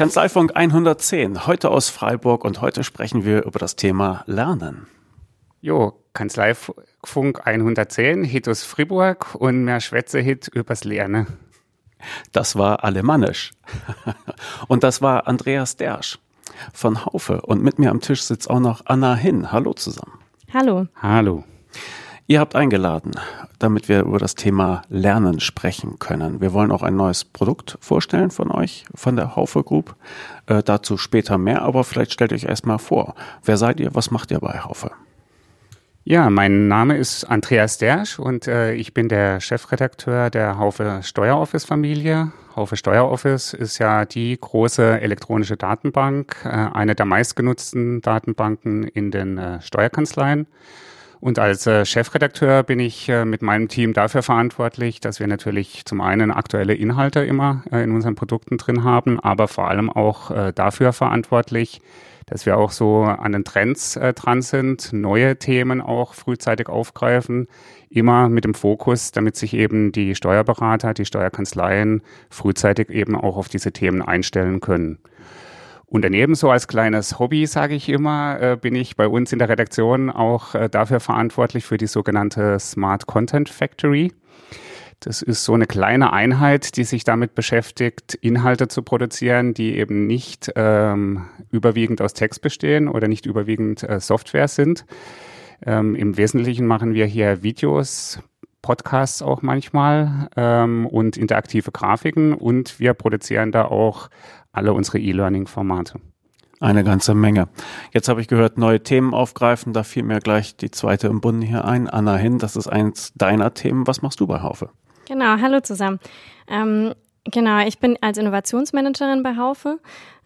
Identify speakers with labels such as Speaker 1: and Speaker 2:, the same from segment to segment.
Speaker 1: Kanzleifunk 110, heute aus Freiburg und heute sprechen wir über das Thema Lernen.
Speaker 2: Jo, Kanzleifunk 110, Hit aus Fribourg und mehr Schwätze Hit übers Lernen.
Speaker 1: Das war alemannisch. und das war Andreas Dersch von Haufe. Und mit mir am Tisch sitzt auch noch Anna Hin. Hallo zusammen.
Speaker 3: Hallo.
Speaker 2: Hallo.
Speaker 1: Ihr habt eingeladen, damit wir über das Thema Lernen sprechen können. Wir wollen auch ein neues Produkt vorstellen von euch, von der Haufe Group. Äh, dazu später mehr, aber vielleicht stellt euch erstmal vor. Wer seid ihr? Was macht ihr bei Haufe?
Speaker 2: Ja, mein Name ist Andreas Dersch und äh, ich bin der Chefredakteur der Haufe Steueroffice Familie. Haufe Steueroffice ist ja die große elektronische Datenbank, äh, eine der meistgenutzten Datenbanken in den äh, Steuerkanzleien. Und als äh, Chefredakteur bin ich äh, mit meinem Team dafür verantwortlich, dass wir natürlich zum einen aktuelle Inhalte immer äh, in unseren Produkten drin haben, aber vor allem auch dafür verantwortlich, dass wir auch so an den Trends dran sind, neue Themen auch frühzeitig aufgreifen, immer mit dem Fokus, damit sich eben die Steuerberater, die Steuerkanzleien frühzeitig eben auch auf diese Themen einstellen können. Und daneben so als kleines Hobby, sage ich immer, äh, bin ich bei uns in der Redaktion auch äh, dafür verantwortlich für die sogenannte Smart Content Factory. Das ist so eine kleine Einheit, die sich damit beschäftigt, Inhalte zu produzieren, die eben nicht ähm, überwiegend aus Text bestehen oder nicht überwiegend äh, Software sind. Ähm, Im Wesentlichen machen wir hier Videos, Podcasts auch manchmal ähm, und interaktive Grafiken und wir produzieren da auch alle unsere E-Learning-Formate.
Speaker 1: Eine ganze Menge. Jetzt habe ich gehört, neue Themen aufgreifen. Da fiel mir gleich die zweite im Bunde hier ein. Anna Hin, das ist eins deiner Themen. Was machst du bei Haufe?
Speaker 3: Genau, hallo zusammen. Ähm, genau, ich bin als Innovationsmanagerin bei Haufe.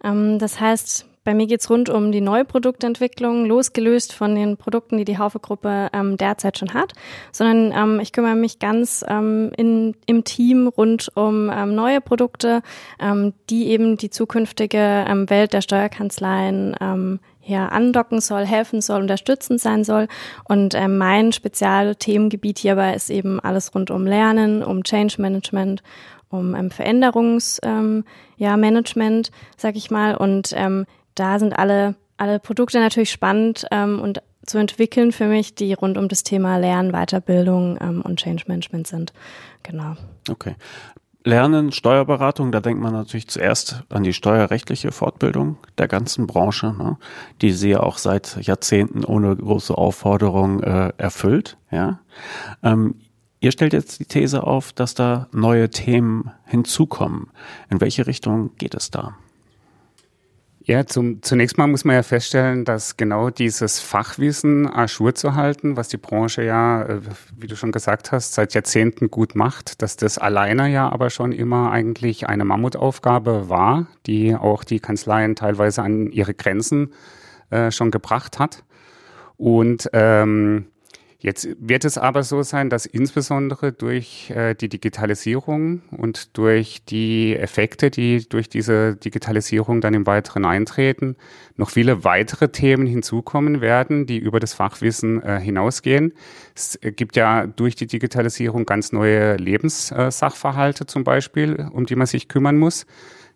Speaker 3: Ähm, das heißt, bei mir geht's rund um die neue Produktentwicklung, losgelöst von den Produkten, die die Haufe-Gruppe ähm, derzeit schon hat, sondern ähm, ich kümmere mich ganz ähm, in, im Team rund um ähm, neue Produkte, ähm, die eben die zukünftige ähm, Welt der Steuerkanzleien ähm, ja, andocken soll, helfen soll, unterstützend sein soll. Und ähm, mein Spezialthemengebiet hierbei ist eben alles rund um Lernen, um Change Management, um ähm, Veränderungs ähm, ja, Management, sag ich mal. Und ähm, da sind alle, alle Produkte natürlich spannend ähm, und zu entwickeln für mich, die rund um das Thema Lernen, Weiterbildung ähm, und Change Management sind. Genau.
Speaker 1: Okay. Lernen, Steuerberatung, da denkt man natürlich zuerst an die steuerrechtliche Fortbildung der ganzen Branche, ne, die sie ja auch seit Jahrzehnten ohne große Aufforderung äh, erfüllt. Ja. Ähm, ihr stellt jetzt die These auf, dass da neue Themen hinzukommen. In welche Richtung geht es da?
Speaker 2: Ja, zum, zunächst mal muss man ja feststellen, dass genau dieses Fachwissen ajour zu halten, was die Branche ja, äh, wie du schon gesagt hast, seit Jahrzehnten gut macht, dass das alleine ja aber schon immer eigentlich eine Mammutaufgabe war, die auch die Kanzleien teilweise an ihre Grenzen äh, schon gebracht hat. Und ähm, Jetzt wird es aber so sein, dass insbesondere durch äh, die Digitalisierung und durch die Effekte, die durch diese Digitalisierung dann im Weiteren eintreten, noch viele weitere Themen hinzukommen werden, die über das Fachwissen äh, hinausgehen. Es gibt ja durch die Digitalisierung ganz neue Lebenssachverhalte zum Beispiel, um die man sich kümmern muss.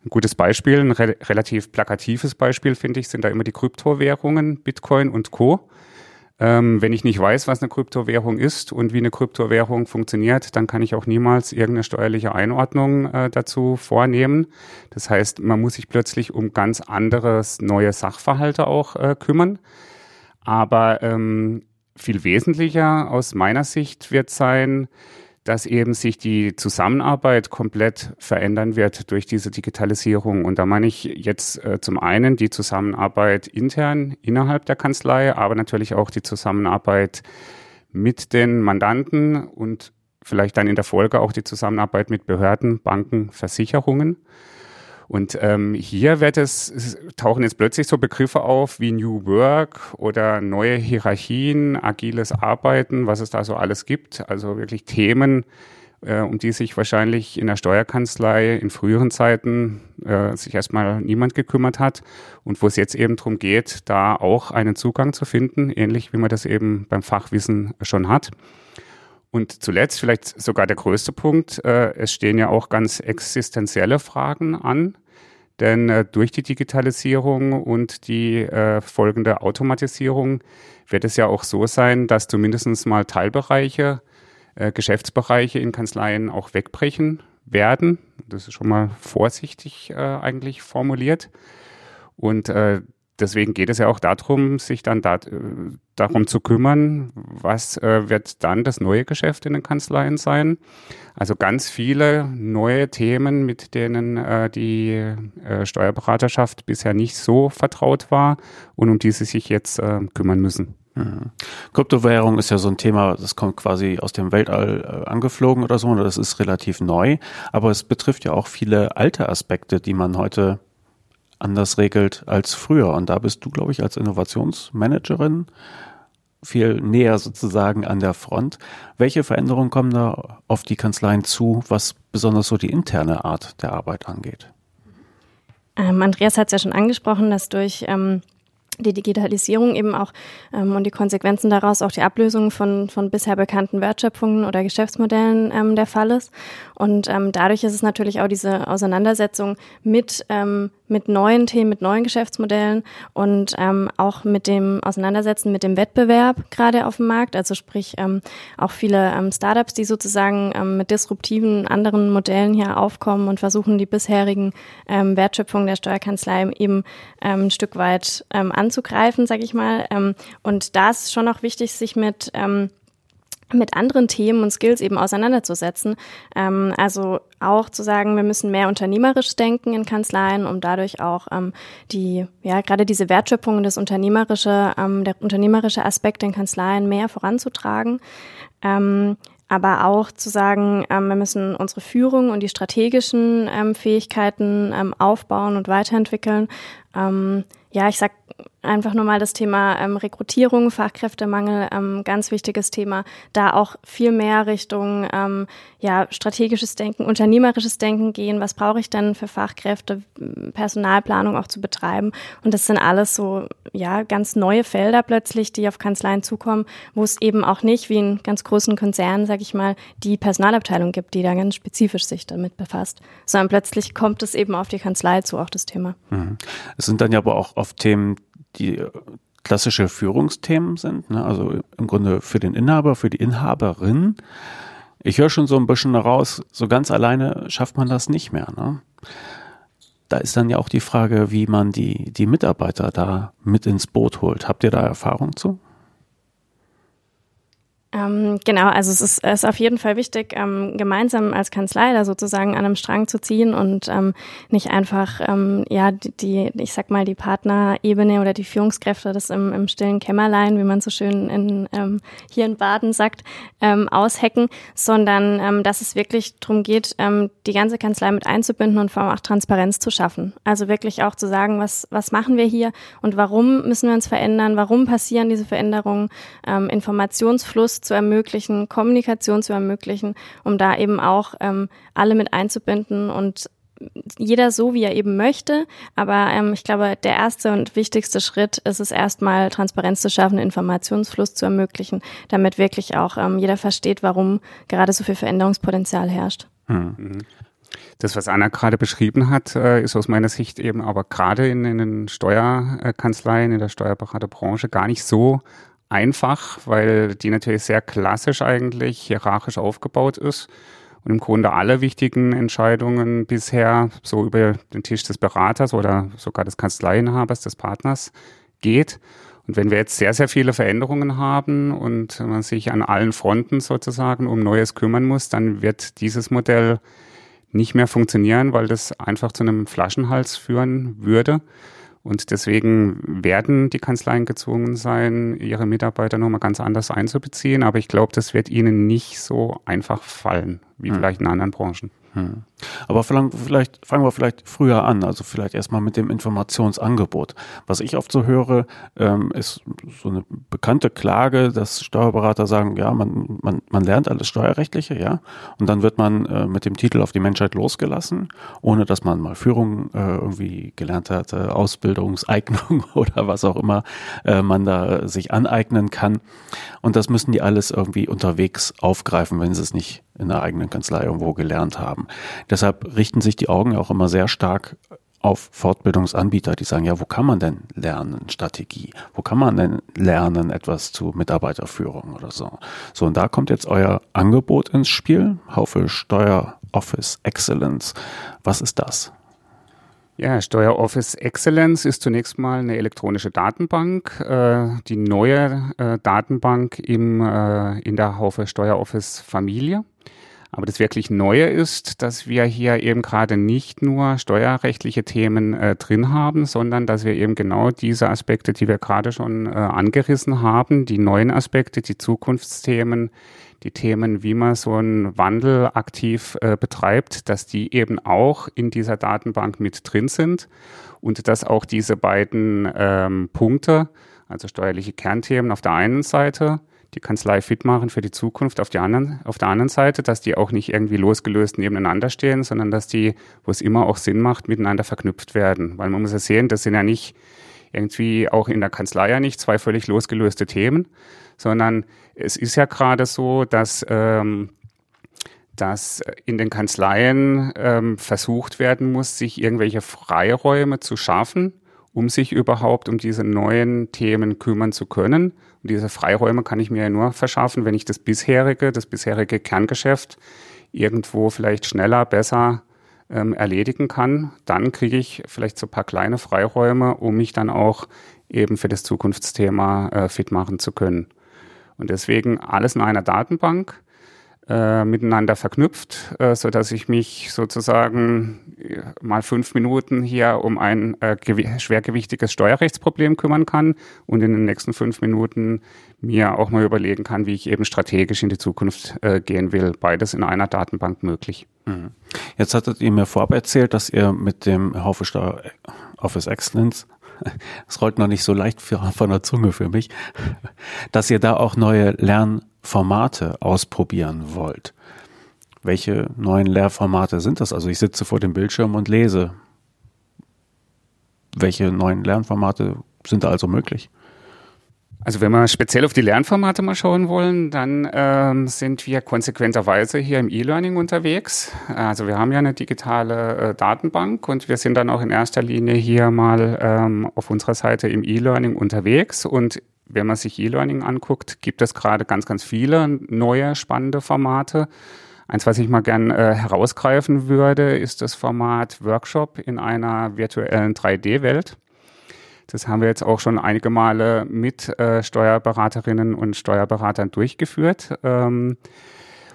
Speaker 2: Ein gutes Beispiel, ein re relativ plakatives Beispiel, finde ich, sind da immer die Kryptowährungen, Bitcoin und Co. Ähm, wenn ich nicht weiß, was eine Kryptowährung ist und wie eine Kryptowährung funktioniert, dann kann ich auch niemals irgendeine steuerliche Einordnung äh, dazu vornehmen. Das heißt, man muss sich plötzlich um ganz anderes neue Sachverhalte auch äh, kümmern. Aber ähm, viel wesentlicher aus meiner Sicht wird sein, dass eben sich die Zusammenarbeit komplett verändern wird durch diese Digitalisierung. Und da meine ich jetzt äh, zum einen die Zusammenarbeit intern innerhalb der Kanzlei, aber natürlich auch die Zusammenarbeit mit den Mandanten und vielleicht dann in der Folge auch die Zusammenarbeit mit Behörden, Banken, Versicherungen. Und ähm, hier wird es, tauchen jetzt plötzlich so Begriffe auf wie New Work oder neue Hierarchien, agiles Arbeiten, was es da so alles gibt. Also wirklich Themen, äh, um die sich wahrscheinlich in der Steuerkanzlei in früheren Zeiten äh, sich erstmal niemand gekümmert hat und wo es jetzt eben darum geht, da auch einen Zugang zu finden, ähnlich wie man das eben beim Fachwissen schon hat. Und zuletzt vielleicht sogar der größte Punkt, äh, es stehen ja auch ganz existenzielle Fragen an, Denn äh, durch die Digitalisierung und die äh, folgende Automatisierung wird es ja auch so sein, dass zumindest mal Teilbereiche, äh, Geschäftsbereiche in Kanzleien auch wegbrechen werden. Das ist schon mal vorsichtig äh, eigentlich formuliert. Und äh, deswegen geht es ja auch darum, sich dann dat, äh, darum zu kümmern, was äh, wird dann das neue Geschäft in den Kanzleien sein. Also ganz viele neue Themen, mit denen äh, die äh, Steuerberaterschaft bisher nicht so vertraut war und um die sie sich jetzt äh, kümmern müssen.
Speaker 1: Mhm. Kryptowährung ist ja so ein Thema, das kommt quasi aus dem Weltall äh, angeflogen oder so, das ist relativ neu, aber es betrifft ja auch viele alte Aspekte, die man heute anders regelt als früher. Und da bist du, glaube ich, als Innovationsmanagerin viel näher sozusagen an der Front. Welche Veränderungen kommen da auf die Kanzleien zu, was besonders so die interne Art der Arbeit angeht?
Speaker 3: Ähm, Andreas hat es ja schon angesprochen, dass durch ähm, die Digitalisierung eben auch ähm, und die Konsequenzen daraus auch die Ablösung von, von bisher bekannten Wertschöpfungen oder Geschäftsmodellen ähm, der Fall ist. Und ähm, dadurch ist es natürlich auch diese Auseinandersetzung mit ähm, mit neuen Themen, mit neuen Geschäftsmodellen und ähm, auch mit dem Auseinandersetzen mit dem Wettbewerb gerade auf dem Markt. Also sprich ähm, auch viele ähm, Startups, die sozusagen ähm, mit disruptiven anderen Modellen hier aufkommen und versuchen, die bisherigen ähm, Wertschöpfungen der Steuerkanzlei eben ähm, ein Stück weit ähm, anzugreifen, sage ich mal. Ähm, und da ist schon auch wichtig, sich mit ähm, mit anderen Themen und Skills eben auseinanderzusetzen. Ähm, also auch zu sagen, wir müssen mehr unternehmerisch denken in Kanzleien, um dadurch auch ähm, die, ja, gerade diese Wertschöpfung und das unternehmerische, ähm, der unternehmerische Aspekt in Kanzleien mehr voranzutragen. Ähm, aber auch zu sagen, ähm, wir müssen unsere Führung und die strategischen ähm, Fähigkeiten ähm, aufbauen und weiterentwickeln. Ähm, ja, ich sag einfach nur mal das Thema ähm, Rekrutierung, Fachkräftemangel, ähm, ganz wichtiges Thema. Da auch viel mehr Richtung ähm, ja, strategisches Denken, unternehmerisches Denken gehen. Was brauche ich denn für Fachkräfte, Personalplanung auch zu betreiben? Und das sind alles so ja ganz neue Felder plötzlich, die auf Kanzleien zukommen, wo es eben auch nicht wie in ganz großen Konzernen, sag ich mal, die Personalabteilung gibt, die da ganz spezifisch sich damit befasst, sondern plötzlich kommt es eben auf die Kanzlei zu, auch das Thema.
Speaker 1: Mhm. Es sind dann ja aber auch oft Themen, die klassische Führungsthemen sind, ne? also im Grunde für den Inhaber, für die Inhaberin. Ich höre schon so ein bisschen raus, so ganz alleine schafft man das nicht mehr. Ne? Da ist dann ja auch die Frage, wie man die, die Mitarbeiter da mit ins Boot holt. Habt ihr da Erfahrung zu?
Speaker 3: Ähm, genau, also es ist, ist auf jeden Fall wichtig, ähm, gemeinsam als Kanzlei da sozusagen an einem Strang zu ziehen und ähm, nicht einfach, ähm, ja, die, die, ich sag mal, die Partnerebene oder die Führungskräfte das im, im stillen Kämmerlein, wie man so schön in, ähm, hier in Baden sagt, ähm, aushecken, sondern ähm, dass es wirklich darum geht, ähm, die ganze Kanzlei mit einzubinden und vor allem auch Transparenz zu schaffen. Also wirklich auch zu sagen, was, was machen wir hier und warum müssen wir uns verändern, warum passieren diese Veränderungen, ähm, Informationsfluss zu ermöglichen, Kommunikation zu ermöglichen, um da eben auch ähm, alle mit einzubinden und jeder so, wie er eben möchte. Aber ähm, ich glaube, der erste und wichtigste Schritt ist es erstmal, Transparenz zu schaffen, Informationsfluss zu ermöglichen, damit wirklich auch ähm, jeder versteht, warum gerade so viel Veränderungspotenzial herrscht. Hm.
Speaker 2: Das, was Anna gerade beschrieben hat, äh, ist aus meiner Sicht eben aber gerade in, in den Steuerkanzleien, in der Steuerberaterbranche gar nicht so einfach, weil die natürlich sehr klassisch eigentlich hierarchisch aufgebaut ist und im Grunde alle wichtigen Entscheidungen bisher so über den Tisch des Beraters oder sogar des Kanzleiinhabers, des Partners geht. Und wenn wir jetzt sehr, sehr viele Veränderungen haben und man sich an allen Fronten sozusagen um Neues kümmern muss, dann wird dieses Modell nicht mehr funktionieren, weil das einfach zu einem Flaschenhals führen würde. Und deswegen werden die Kanzleien gezwungen sein, ihre Mitarbeiter nochmal ganz anders einzubeziehen. Aber ich glaube, das wird ihnen nicht so einfach fallen, wie hm. vielleicht in anderen Branchen.
Speaker 1: Hm. Aber vielleicht fangen wir vielleicht früher an, also vielleicht erstmal mit dem Informationsangebot. Was ich oft so höre, ähm, ist so eine bekannte Klage, dass Steuerberater sagen, ja, man, man, man lernt alles Steuerrechtliche, ja, und dann wird man äh, mit dem Titel auf die Menschheit losgelassen, ohne dass man mal Führung äh, irgendwie gelernt hat, äh, Ausbildungseignung oder was auch immer man da sich aneignen kann. Und das müssen die alles irgendwie unterwegs aufgreifen, wenn sie es nicht in der eigenen Kanzlei irgendwo gelernt haben. Deshalb richten sich die Augen auch immer sehr stark auf Fortbildungsanbieter, die sagen, ja, wo kann man denn lernen Strategie? Wo kann man denn lernen etwas zu Mitarbeiterführung oder so? So, und da kommt jetzt euer Angebot ins Spiel, Haufe Steuer Office Excellence. Was ist das?
Speaker 2: Ja, Steueroffice Excellence ist zunächst mal eine elektronische Datenbank, äh, die neue äh, Datenbank im, äh, in der Haufe Steueroffice Familie. Aber das wirklich Neue ist, dass wir hier eben gerade nicht nur steuerrechtliche Themen äh, drin haben, sondern dass wir eben genau diese Aspekte, die wir gerade schon äh, angerissen haben, die neuen Aspekte, die Zukunftsthemen, die Themen, wie man so einen Wandel aktiv äh, betreibt, dass die eben auch in dieser Datenbank mit drin sind und dass auch diese beiden ähm, Punkte, also steuerliche Kernthemen auf der einen Seite die Kanzlei fit machen für die Zukunft auf, die anderen, auf der anderen Seite, dass die auch nicht irgendwie losgelöst nebeneinander stehen, sondern dass die, wo es immer auch Sinn macht, miteinander verknüpft werden. Weil man muss ja sehen, das sind ja nicht irgendwie auch in der Kanzlei ja nicht zwei völlig losgelöste Themen, sondern es ist ja gerade so, dass ähm, dass in den Kanzleien ähm, versucht werden muss, sich irgendwelche Freiräume zu schaffen, um sich überhaupt um diese neuen Themen kümmern zu können. Und diese Freiräume kann ich mir ja nur verschaffen, wenn ich das bisherige, das bisherige Kerngeschäft irgendwo vielleicht schneller, besser ähm, erledigen kann. Dann kriege ich vielleicht so ein paar kleine Freiräume, um mich dann auch eben für das Zukunftsthema äh, fit machen zu können. Und deswegen alles in einer Datenbank äh, miteinander verknüpft, äh, so dass ich mich sozusagen äh, mal fünf Minuten hier um ein äh, schwergewichtiges Steuerrechtsproblem kümmern kann und in den nächsten fünf Minuten mir auch mal überlegen kann, wie ich eben strategisch in die Zukunft gehen will. Beides in einer Datenbank möglich.
Speaker 1: Mhm. Jetzt hattet ihr mir vorab erzählt, dass ihr mit dem Haufe Steuer Office Excellence es rollt noch nicht so leicht von der Zunge für mich, dass ihr da auch neue Lern Formate ausprobieren wollt. Welche neuen Lehrformate sind das? Also ich sitze vor dem Bildschirm und lese. Welche neuen Lernformate sind da also möglich?
Speaker 2: Also wenn wir speziell auf die Lernformate mal schauen wollen, dann ähm, sind wir konsequenterweise hier im E-Learning unterwegs. Also wir haben ja eine digitale äh, Datenbank und wir sind dann auch in erster Linie hier mal ähm, auf unserer Seite im E-Learning unterwegs und wenn man sich E-Learning anguckt, gibt es gerade ganz, ganz viele neue spannende Formate. Eins, was ich mal gern äh, herausgreifen würde, ist das Format Workshop in einer virtuellen 3D-Welt. Das haben wir jetzt auch schon einige Male mit äh, Steuerberaterinnen und Steuerberatern durchgeführt. Ähm,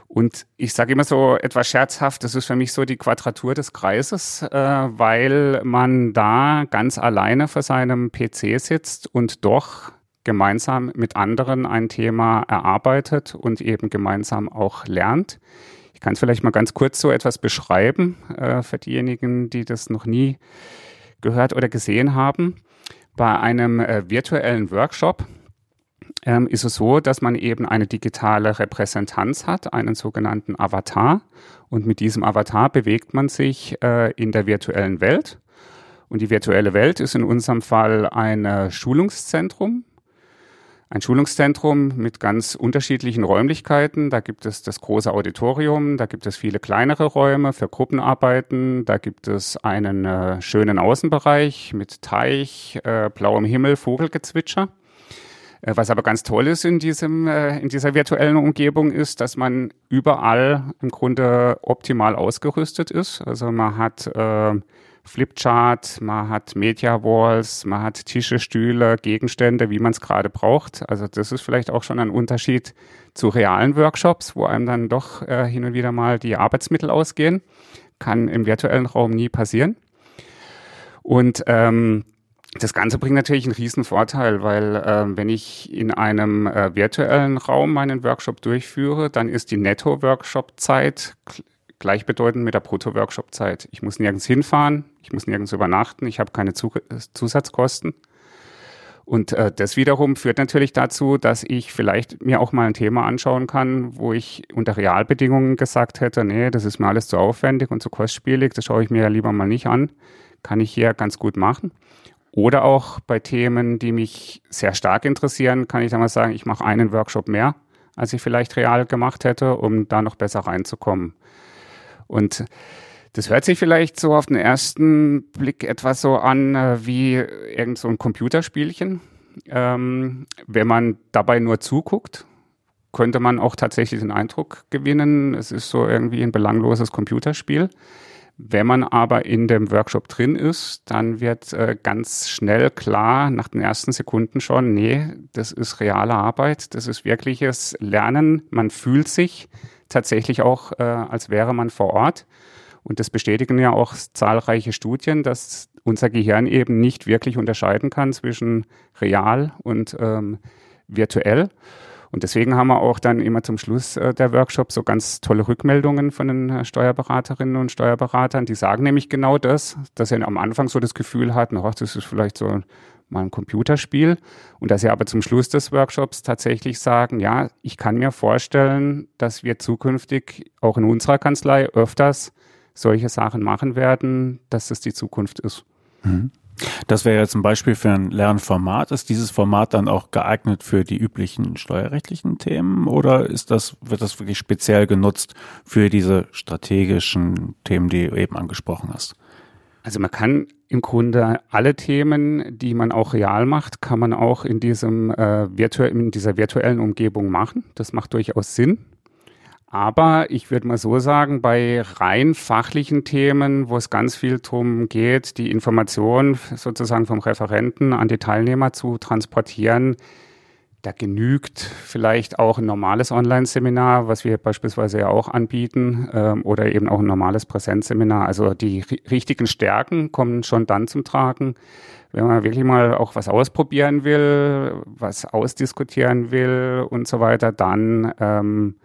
Speaker 2: und ich sage immer so etwas scherzhaft, das ist für mich so die Quadratur des Kreises, äh, weil man da ganz alleine vor seinem PC sitzt und doch gemeinsam mit anderen ein Thema erarbeitet und eben gemeinsam auch lernt. Ich kann es vielleicht mal ganz kurz so etwas beschreiben äh, für diejenigen, die das noch nie gehört oder gesehen haben. Bei einem äh, virtuellen Workshop ähm, ist es so, dass man eben eine digitale Repräsentanz hat, einen sogenannten Avatar. Und mit diesem Avatar bewegt man sich äh, in der virtuellen Welt. Und die virtuelle Welt ist in unserem Fall ein äh, Schulungszentrum, ein Schulungszentrum mit ganz unterschiedlichen Räumlichkeiten. Da gibt es das große Auditorium, da gibt es viele kleinere Räume für Gruppenarbeiten, da gibt es einen äh, schönen Außenbereich mit Teich, äh, blauem Himmel, Vogelgezwitscher. Äh, was aber ganz toll ist in, diesem, äh, in dieser virtuellen Umgebung ist, dass man überall im Grunde optimal ausgerüstet ist. Also man hat äh, Flipchart, man hat Media Walls, man hat Tische, Stühle, Gegenstände, wie man es gerade braucht. Also das ist vielleicht auch schon ein Unterschied zu realen Workshops, wo einem dann doch äh, hin und wieder mal die Arbeitsmittel ausgehen. Kann im virtuellen Raum nie passieren. Und ähm, das Ganze bringt natürlich einen riesen Vorteil, weil äh, wenn ich in einem äh, virtuellen Raum meinen Workshop durchführe, dann ist die Netto-Workshop-Zeit gleichbedeutend mit der Brutto-Workshop-Zeit. Ich muss nirgends hinfahren, ich muss nirgends übernachten, ich habe keine Zusatzkosten. Und äh, das wiederum führt natürlich dazu, dass ich vielleicht mir auch mal ein Thema anschauen kann, wo ich unter Realbedingungen gesagt hätte, nee, das ist mir alles zu aufwendig und zu kostspielig, das schaue ich mir ja lieber mal nicht an. Kann ich hier ganz gut machen. Oder auch bei Themen, die mich sehr stark interessieren, kann ich dann mal sagen, ich mache einen Workshop mehr, als ich vielleicht real gemacht hätte, um da noch besser reinzukommen. Und Das hört sich vielleicht so auf den ersten Blick etwas so an äh, wie irgend so ein Computerspielchen. Ähm, wenn man dabei nur zuguckt, könnte man auch tatsächlich den Eindruck gewinnen, es ist so irgendwie ein belangloses Computerspiel. Wenn man aber in dem Workshop drin ist, dann wird äh, ganz schnell klar, nach den ersten Sekunden schon, nee, das ist reale Arbeit, das ist wirkliches Lernen. Man fühlt sich tatsächlich auch, äh, als wäre man vor Ort. Und das bestätigen ja auch zahlreiche Studien, dass unser Gehirn eben nicht wirklich unterscheiden kann zwischen real und ähm, virtuell. Und deswegen haben wir auch dann immer zum Schluss äh, der Workshop so ganz tolle Rückmeldungen von den äh, Steuerberaterinnen und Steuerberatern. Die sagen nämlich genau das, dass sie am Anfang so das Gefühl hatten, ach, das ist vielleicht so mal ein Computerspiel. Und dass sie aber zum Schluss des Workshops tatsächlich sagen, ja, ich kann mir vorstellen, dass wir zukünftig auch in unserer Kanzlei öfters solche Sachen machen werden, dass das die Zukunft ist.
Speaker 1: Mhm. Das wäre jetzt ein Beispiel für ein Lernformat. Ist dieses Format dann auch geeignet für die üblichen steuerrechtlichen Themen oder ist das, wird das wirklich speziell genutzt für diese strategischen Themen, die du eben angesprochen hast?
Speaker 2: Also man kann im Grunde alle Themen, die man auch real macht, kann man auch in diesem äh, virtu in dieser virtuellen Umgebung machen. Das macht durchaus Sinn. Aber ich würde mal so sagen, bei rein fachlichen Themen, wo es ganz viel darum geht, die Information sozusagen vom Referenten an die Teilnehmer zu transportieren, da genügt vielleicht auch ein normales Online-Seminar, was wir beispielsweise ja auch anbieten, ähm, oder eben auch ein normales Präsenzseminar. Also die richtigen Stärken kommen schon dann zum Tragen, wenn man wirklich mal auch was ausprobieren will, was ausdiskutieren will und so weiter, dann ähm,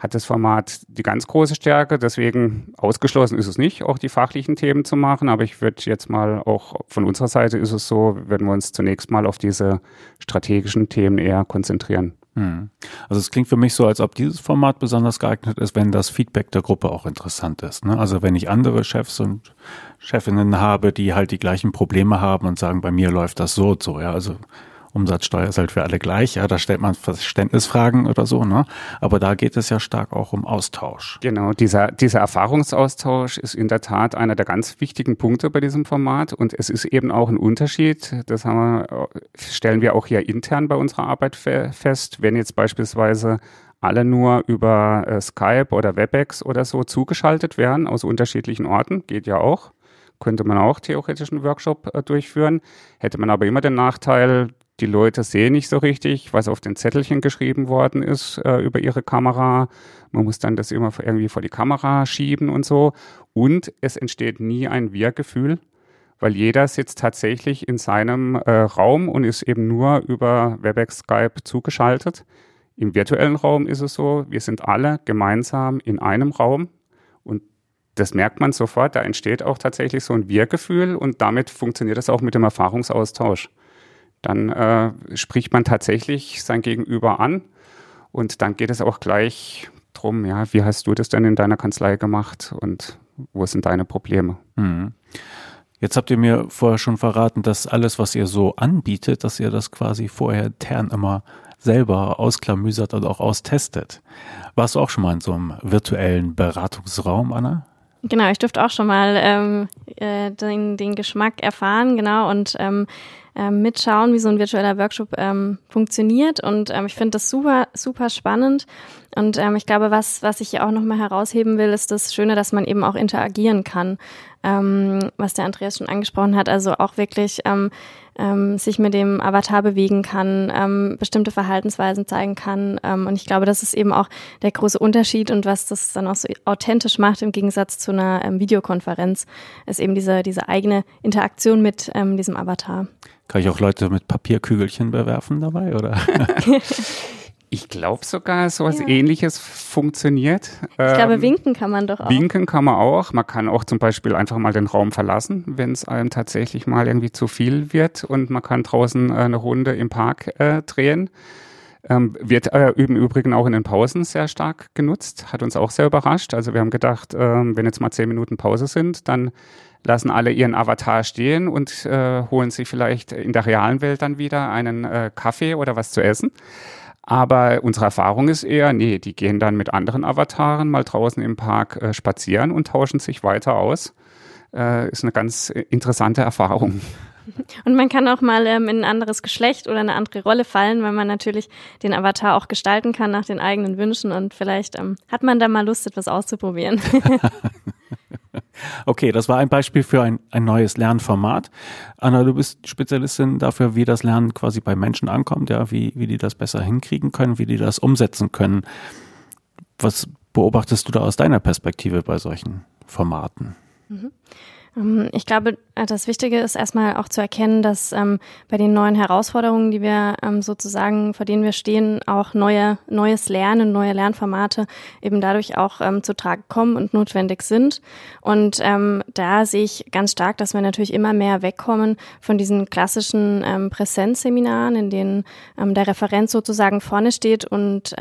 Speaker 2: hat das Format die ganz große Stärke. Deswegen ausgeschlossen ist es nicht, auch die fachlichen Themen zu machen. Aber ich würde jetzt mal auch von unserer Seite ist es so, werden wir uns zunächst mal auf diese strategischen Themen eher konzentrieren.
Speaker 1: Hm. Also es klingt für mich so, als ob dieses Format besonders geeignet ist, wenn das Feedback der Gruppe auch interessant ist. Ne? Also wenn ich andere Chefs und Chefinnen habe, die halt die gleichen Probleme haben und sagen, bei mir läuft das so und so. Ja, also Umsatzsteuer ist halt für alle gleich, ja, da stellt man Verständnisfragen oder so, ne? Aber da geht es ja stark auch um Austausch.
Speaker 2: Genau, dieser, dieser Erfahrungsaustausch ist in der Tat einer der ganz wichtigen Punkte bei diesem Format und es ist eben auch ein Unterschied, das haben wir, stellen wir auch hier intern bei unserer Arbeit fest, wenn jetzt beispielsweise alle nur über äh, Skype oder WebEx oder so zugeschaltet werden aus unterschiedlichen Orten, geht ja auch könnte man auch theoretisch einen Workshop äh, durchführen. Hätte man aber immer den Nachteil, die Leute sehen nicht so richtig, was auf den Zettelchen geschrieben worden ist äh, über ihre Kamera. Man muss dann das immer irgendwie vor die Kamera schieben und so. Und es entsteht nie ein Wir-Gefühl, weil jeder sitzt tatsächlich in seinem äh, Raum und ist eben nur über WebEx Skype zugeschaltet. Im virtuellen Raum ist es so, wir sind alle gemeinsam in einem Raum und das merkt man sofort, da entsteht auch tatsächlich so ein Wir-Gefühl und damit funktioniert es auch mit dem Erfahrungsaustausch dann äh, spricht man tatsächlich sein Gegenüber an und dann geht es auch gleich drum, ja, wie hast du das denn in deiner Kanzlei gemacht und wo sind deine Probleme? Mhm.
Speaker 1: Jetzt habt ihr mir vorher schon verraten, dass alles, was ihr so anbietet, dass ihr das quasi vorher intern immer selber ausklamüsert und auch austestet. Warst du auch schon mal in so einem virtuellen Beratungsraum, Anna?
Speaker 3: Genau, ich durfte auch schon mal ähm, äh, den, den Geschmack erfahren, genau, und ähm, ähm, mitschauen, wie so ein virtueller Workshop ähm, funktioniert. Und ähm, ich finde das super, super spannend. Und ähm, ich glaube, was, was ich hier auch nochmal herausheben will, ist das Schöne, dass man eben auch interagieren kann, ähm, was der Andreas schon angesprochen hat. Also auch wirklich ähm, ähm, sich mit dem Avatar bewegen kann, ähm, bestimmte Verhaltensweisen zeigen kann. Ähm, und ich glaube, das ist eben auch der große Unterschied und was das dann auch so authentisch macht im Gegensatz zu einer ähm, Videokonferenz, ist eben diese, diese eigene Interaktion mit ähm, diesem Avatar.
Speaker 1: Kann ich auch Leute mit Papierkügelchen bewerfen dabei, oder?
Speaker 2: Ich glaube sogar, so was ja. ähnliches funktioniert.
Speaker 3: Ich glaube, ähm, winken kann man doch auch.
Speaker 2: Winken kann man auch. Man kann auch zum Beispiel einfach mal den Raum verlassen, wenn es einem tatsächlich mal irgendwie zu viel wird und man kann draußen äh, eine Runde im Park äh, drehen. Ähm, wird äh, im Übrigen auch in den Pausen sehr stark genutzt, hat uns auch sehr überrascht. Also wir haben gedacht, ähm, wenn jetzt mal zehn Minuten Pause sind, dann lassen alle ihren Avatar stehen und äh, holen sich vielleicht in der realen Welt dann wieder einen äh, Kaffee oder was zu essen. Aber unsere Erfahrung ist eher, nee, die gehen dann mit anderen Avataren mal draußen im Park äh, spazieren und tauschen sich weiter aus. Äh, ist eine ganz interessante Erfahrung.
Speaker 3: Und man kann auch mal ähm, in ein anderes Geschlecht oder eine andere Rolle fallen, weil man natürlich den Avatar auch gestalten kann nach den eigenen Wünschen und vielleicht ähm, hat man da mal Lust, etwas auszuprobieren.
Speaker 1: okay, das war ein Beispiel für ein, ein neues Lernformat. Anna, du bist Spezialistin dafür, wie das Lernen quasi bei Menschen ankommt, ja, wie, wie die das besser hinkriegen können, wie die das umsetzen können. Was beobachtest du da aus deiner Perspektive bei solchen Formaten?
Speaker 3: Mhm. Ähm, ich glaube, äh, das Wichtige ist erstmal auch zu erkennen, dass ähm, bei den neuen Herausforderungen, die wir ähm, sozusagen, vor denen wir stehen, auch neue, neues Lernen, neue Lernformate eben dadurch auch ähm, zu tragen kommen und notwendig sind. Und ähm, da sehe ich ganz stark, dass wir natürlich immer mehr wegkommen von diesen klassischen ähm, Präsenzseminaren, in denen der Referent sozusagen vorne steht und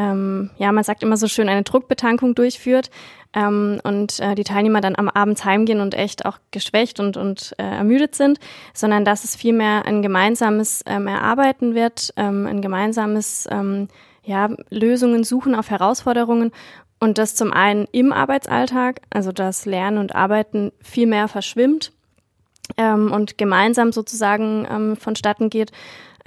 Speaker 3: ähm, ja, man sagt immer so schön, eine Druckbetankung durchführt ähm, und äh, die Teilnehmer dann am Abend heimgehen und echt auch geschwächt und, und äh, ermüdet sind, sondern dass es vielmehr ein gemeinsames ähm, Erarbeiten wird, ähm, ein gemeinsames ähm, ja, Lösungen suchen auf Herausforderungen und das zum einen im Arbeitsalltag, also das Lernen und Arbeiten viel mehr verschwimmt ähm, und gemeinsam sozusagen ähm, vonstatten geht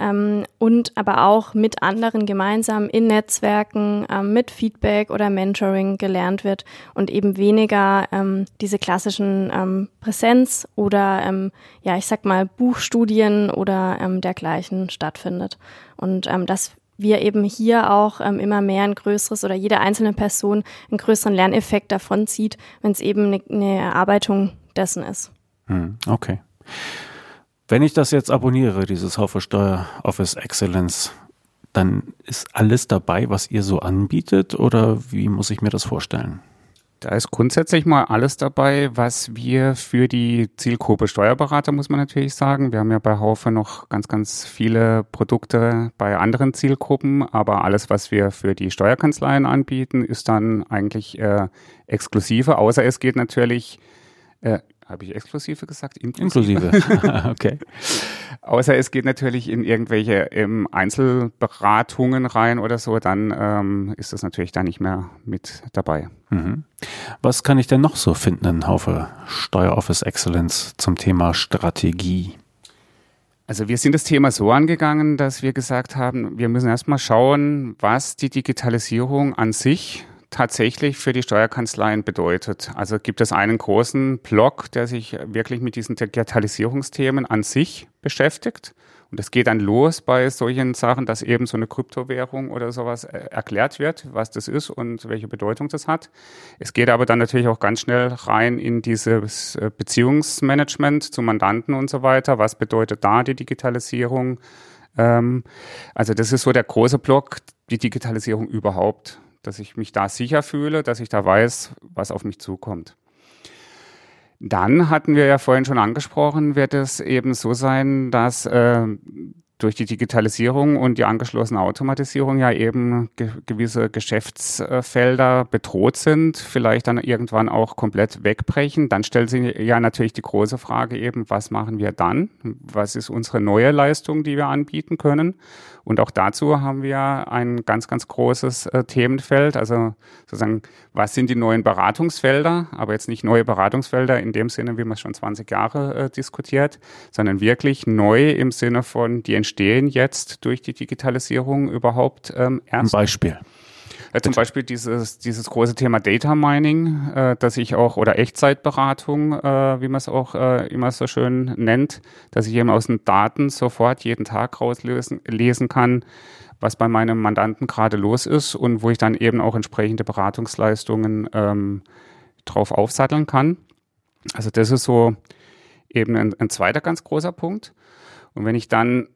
Speaker 3: ähm, und aber auch mit anderen gemeinsam in Netzwerken ähm, mit Feedback oder Mentoring gelernt wird und eben weniger ähm, diese klassischen ähm, Präsenz oder ähm, ja, ich sag mal Buchstudien oder ähm, dergleichen stattfindet. Und dass wir eben hier auch ähm, immer mehr ein größeres oder jede einzelne Person einen größeren Lerneffekt davon zieht, wenn es eben eine, eine Erarbeitung dessen ist.
Speaker 1: Hm, okay. Wenn ich das jetzt abonniere, dieses Haufe Steuer Office Excellence, dann ist alles dabei, was ihr so anbietet oder wie muss ich mir das vorstellen?
Speaker 2: Da ist grundsätzlich mal alles dabei, was wir für die Zielgruppe Steuerberater, muss man natürlich sagen. Wir haben ja bei Haufe noch ganz, ganz viele Produkte bei anderen Zielgruppen, aber alles, was wir für die Steuerkanzleien anbieten, ist dann eigentlich äh, exklusive, außer es geht natürlich äh, habe ich exklusive gesagt?
Speaker 1: Inklusive. Inklusive. okay.
Speaker 2: Außer es geht natürlich in irgendwelche ähm, Einzelberatungen rein oder so, dann ähm, ist das natürlich da nicht mehr mit dabei.
Speaker 1: Mhm. Was kann ich denn noch so finden in Haufe Steueroffice Excellence zum Thema Strategie?
Speaker 2: Also wir sind das Thema so angegangen, dass wir gesagt haben, wir müssen erstmal schauen, was die Digitalisierung an sich tatsächlich für die Steuerkanzleien bedeutet. Also gibt es einen großen Block, der sich wirklich mit diesen Digitalisierungsthemen an sich beschäftigt. Und es geht dann los bei solchen Sachen, dass eben so eine Kryptowährung oder sowas äh, erklärt wird, was das ist und welche Bedeutung das hat. Es geht aber dann natürlich auch ganz schnell rein in dieses äh, Beziehungsmanagement zu Mandanten und so weiter. Was bedeutet da die Digitalisierung? Ähm, also das ist so der große Block, die Digitalisierung überhaupt dass ich mich da sicher fühle, dass ich da weiß, was auf mich zukommt. Dann hatten wir ja vorhin schon angesprochen, wird es eben so sein, dass äh, durch die Digitalisierung und die angeschlossene Automatisierung ja eben ge gewisse Geschäftsfelder bedroht sind, vielleicht dann irgendwann auch komplett wegbrechen. Dann stellt sich ja natürlich die große Frage eben, was machen wir dann? Was ist unsere neue Leistung, die wir anbieten können? Und auch dazu haben wir ein ganz, ganz großes äh, Themenfeld. Also sozusagen, was sind die neuen Beratungsfelder? Aber jetzt nicht neue Beratungsfelder in dem Sinne, wie man es schon 20 Jahre äh, diskutiert, sondern wirklich neu im Sinne von, die entstehen jetzt durch die Digitalisierung überhaupt ähm,
Speaker 1: erst. Ein Beispiel.
Speaker 2: Ja, zum Beispiel dieses, dieses große Thema Data Mining, äh, dass ich auch, oder Echtzeitberatung, äh, wie man es auch äh, immer so schön nennt, dass ich eben aus den Daten sofort jeden Tag rauslesen lesen kann, was bei meinem Mandanten gerade los ist und wo ich dann eben auch entsprechende Beratungsleistungen ähm, drauf aufsatteln kann. Also das ist so eben ein, ein zweiter ganz großer Punkt. Und wenn ich dann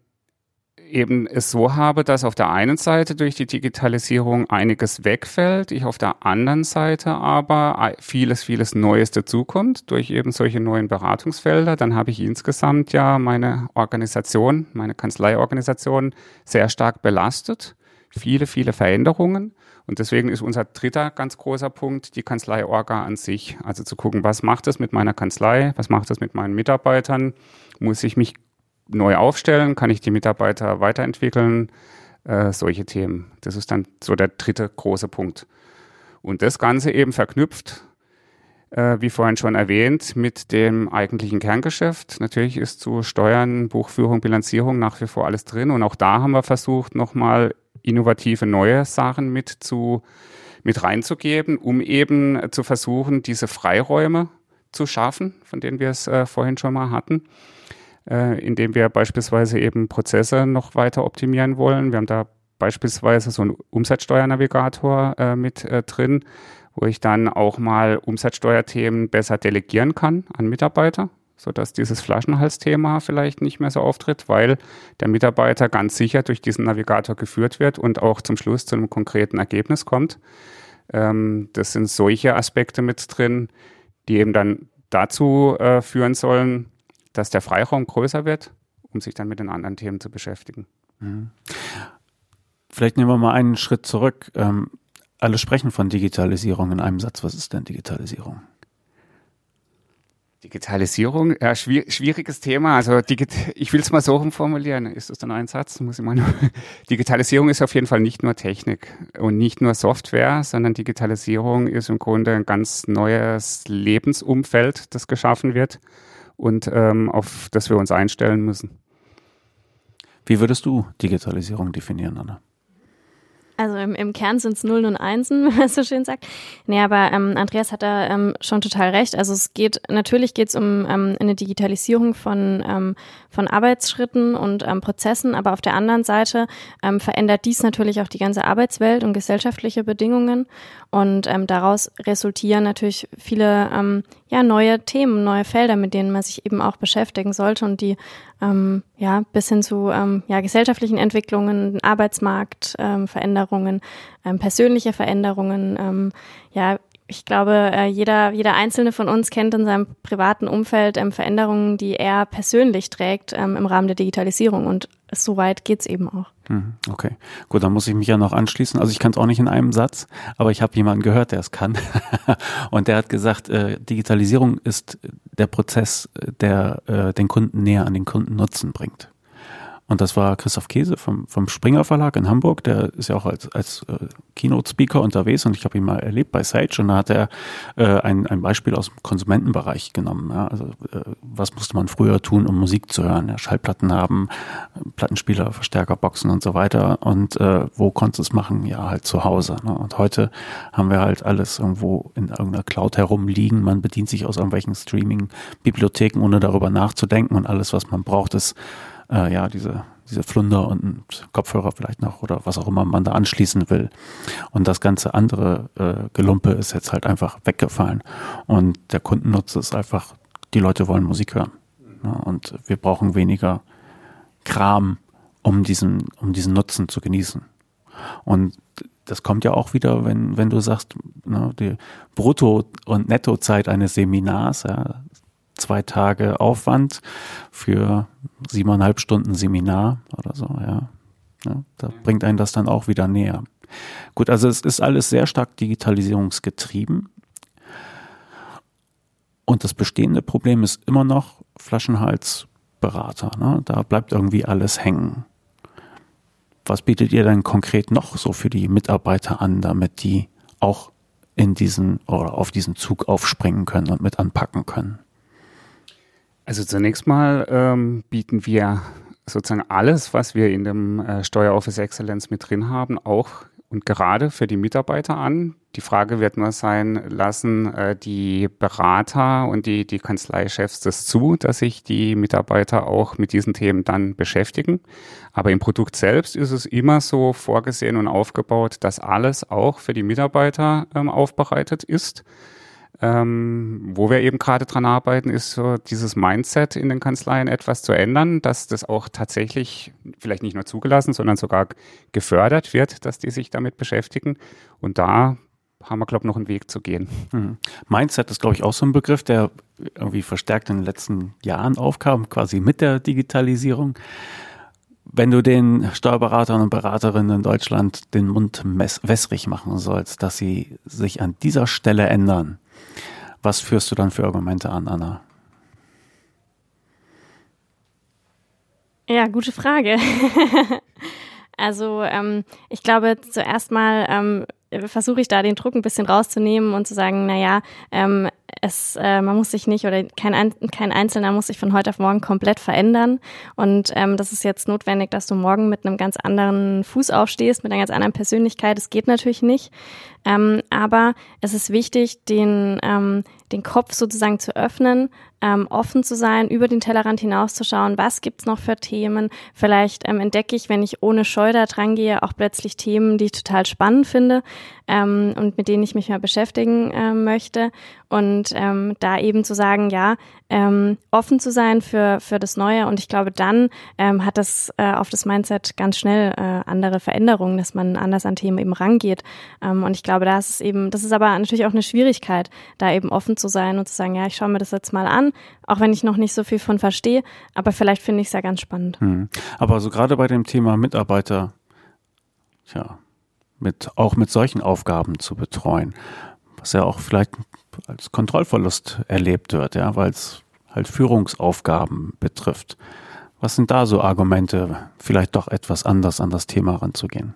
Speaker 2: eben es so habe, dass auf der einen Seite durch die Digitalisierung einiges wegfällt, ich auf der anderen Seite aber vieles, vieles Neues dazukommt durch eben solche neuen Beratungsfelder, dann habe ich insgesamt ja meine Organisation, meine Kanzleiorganisation sehr stark belastet. Viele, viele Veränderungen. Und deswegen ist unser dritter ganz großer Punkt die Kanzleiorga an sich. Also zu gucken, was macht es mit meiner Kanzlei, was macht es mit meinen Mitarbeitern, muss ich mich neu aufstellen? Kann ich die Mitarbeiter weiterentwickeln? äh, solche Themen. Das ist dann so der dritte große Punkt. Und das Ganze eben verknüpft, äh, wie vorhin schon erwähnt, mit dem eigentlichen Kerngeschäft. Natürlich ist zu Steuern, Buchführung, Bilanzierung nach wie vor alles drin. Und auch da haben wir versucht, nochmal innovative neue Sachen mit zu mit reinzugeben, um eben zu versuchen, diese Freiräume zu schaffen, von denen wir es äh, vorhin schon mal hatten, äh, indem wir beispielsweise eben Prozesse noch weiter optimieren wollen. Wir haben da beispielsweise so einen Umsatzsteuernavigator äh, mit äh, drin, wo ich dann auch mal Umsatzsteuerthemen besser delegieren kann an Mitarbeiter, sodass dieses Flaschenhalsthema vielleicht nicht mehr so auftritt, weil der Mitarbeiter ganz sicher durch diesen Navigator geführt wird und auch zum Schluss zu einem konkreten Ergebnis kommt. Ähm, das sind solche Aspekte mit drin, die eben dann dazu äh, führen sollen, dass der Freiraum größer wird, um sich dann mit den anderen Themen zu beschäftigen. Mhm.
Speaker 1: Vielleicht nehmen wir mal einen Schritt zurück. Ähm, alle sprechen von Digitalisierung in einem Satz. Was ist denn Digitalisierung?
Speaker 2: Digitalisierung, ja, schwieriges Thema. Also ich will es mal so rumformulieren. Ist das dann ein Satz? Muss ich mal Digitalisierung ist auf jeden Fall nicht nur Technik und nicht nur Software, sondern Digitalisierung ist im Grunde ein ganz neues Lebensumfeld, das geschaffen wird und ähm, auf das wir uns einstellen müssen.
Speaker 1: Wie würdest du Digitalisierung definieren, Anna?
Speaker 3: Also im, im Kern sind es Nullen und Einsen, wenn man so schön sagt. Nee, aber ähm, Andreas hat da ähm, schon total recht. Also es geht, natürlich geht es um ähm, eine Digitalisierung von, ähm, von Arbeitsschritten und ähm, Prozessen, aber auf der anderen Seite ähm, verändert dies natürlich auch die ganze Arbeitswelt und gesellschaftliche Bedingungen. Und ähm, daraus resultieren natürlich viele ähm, ja, neue Themen, neue Felder, mit denen man sich eben auch beschäftigen sollte und die ähm, ja bis hin zu ähm, ja, gesellschaftlichen Entwicklungen, Arbeitsmarkt, ähm, Veränderungen, ähm, persönliche Veränderungen, ähm, ja, ich glaube, äh, jeder, jeder Einzelne von uns kennt in seinem privaten Umfeld ähm, Veränderungen, die er persönlich trägt ähm, im Rahmen der Digitalisierung. Und so weit geht's eben auch.
Speaker 1: Mhm, okay, gut, dann muss ich mich ja noch anschließen. Also ich kann es auch nicht in einem Satz, aber ich habe jemanden gehört, der es kann. Und der hat gesagt, äh, Digitalisierung ist der Prozess, der äh, den Kunden näher an den Kundennutzen bringt. Und das war Christoph Käse vom, vom Springer Verlag in Hamburg. Der ist ja auch als, als äh, Keynote-Speaker unterwegs und ich habe ihn mal erlebt bei Sage und da hat er äh, ein, ein Beispiel aus dem Konsumentenbereich genommen. Ja? Also äh, was musste man früher tun, um Musik zu hören? Ja, Schallplatten haben, Plattenspieler, Verstärker, Boxen und so weiter. Und äh, wo konntest du es machen? Ja, halt zu Hause. Ne? Und heute haben wir halt alles irgendwo in irgendeiner Cloud herumliegen. Man bedient sich aus irgendwelchen Streaming-Bibliotheken, ohne darüber nachzudenken und alles, was man braucht, ist äh, ja, diese, diese Flunder und Kopfhörer vielleicht noch oder was auch immer man da anschließen will. Und das ganze andere äh, Gelumpe ist jetzt halt einfach weggefallen. Und der Kundennutz ist einfach, die Leute wollen Musik hören. Ja, und wir brauchen weniger Kram, um diesen, um diesen Nutzen zu genießen. Und das kommt ja auch wieder, wenn, wenn du sagst, ne, die Brutto- und Nettozeit eines Seminars, ja, zwei Tage Aufwand für siebeneinhalb Stunden Seminar oder so, ja. ja da bringt einen das dann auch wieder näher. Gut, also es ist alles sehr stark digitalisierungsgetrieben. Und das bestehende Problem ist immer noch Flaschenhalsberater. Ne? Da bleibt irgendwie alles hängen. Was bietet ihr denn konkret noch so für die Mitarbeiter an, damit die auch in diesen oder auf diesen Zug aufspringen können und mit anpacken können?
Speaker 2: Also zunächst mal ähm, bieten wir sozusagen alles, was wir in dem äh, Steueroffice Excellence mit drin haben, auch und gerade für die Mitarbeiter an. Die Frage wird nur sein, lassen äh, die Berater und die, die Kanzleichefs das zu, dass sich die Mitarbeiter auch mit diesen Themen dann beschäftigen. Aber im Produkt selbst ist es immer so vorgesehen und aufgebaut, dass alles auch für die Mitarbeiter ähm, aufbereitet ist. Ähm, wo wir eben gerade dran arbeiten, ist so dieses Mindset in den Kanzleien etwas zu ändern, dass das auch tatsächlich vielleicht nicht nur zugelassen, sondern sogar gefördert wird, dass die sich damit beschäftigen. Und da haben wir, glaube ich, noch einen Weg zu gehen.
Speaker 1: Mhm. Mindset ist, glaube ich, auch so ein Begriff, der irgendwie verstärkt in den letzten Jahren aufkam, quasi mit der Digitalisierung. Wenn du den Steuerberatern und Beraterinnen in Deutschland den Mund wässrig machen sollst, dass sie sich an dieser Stelle ändern, was führst du dann für Argumente an, Anna?
Speaker 3: Ja, gute Frage. Also ähm, ich glaube zuerst mal ähm, versuche ich da den Druck ein bisschen rauszunehmen und zu sagen, na ja, ähm, es, äh, man muss sich nicht oder kein, kein Einzelner muss sich von heute auf morgen komplett verändern. Und ähm, das ist jetzt notwendig, dass du morgen mit einem ganz anderen Fuß aufstehst, mit einer ganz anderen Persönlichkeit. Das geht natürlich nicht. Ähm, aber es ist wichtig, den, ähm, den Kopf sozusagen zu öffnen, ähm, offen zu sein, über den Tellerrand hinauszuschauen, was gibt's noch für Themen. Vielleicht ähm, entdecke ich, wenn ich ohne Scheu da dran gehe, auch plötzlich Themen, die ich total spannend finde ähm, und mit denen ich mich mal beschäftigen äh, möchte. Und ähm, da eben zu sagen, ja, ähm, offen zu sein für, für das Neue. Und ich glaube, dann ähm, hat das äh, auf das Mindset ganz schnell äh, andere Veränderungen, dass man anders an Themen eben rangeht. Ähm, und ich glaube, da ist es eben, das ist aber natürlich auch eine Schwierigkeit, da eben offen zu sein und zu sagen, ja, ich schaue mir das jetzt mal an, auch wenn ich noch nicht so viel von verstehe, aber vielleicht finde ich es ja ganz spannend.
Speaker 1: Hm. Aber so gerade bei dem Thema Mitarbeiter, ja, mit, auch mit solchen Aufgaben zu betreuen, was ja auch vielleicht als Kontrollverlust erlebt wird, ja, weil es halt Führungsaufgaben betrifft. Was sind da so Argumente, vielleicht doch etwas anders an das Thema ranzugehen?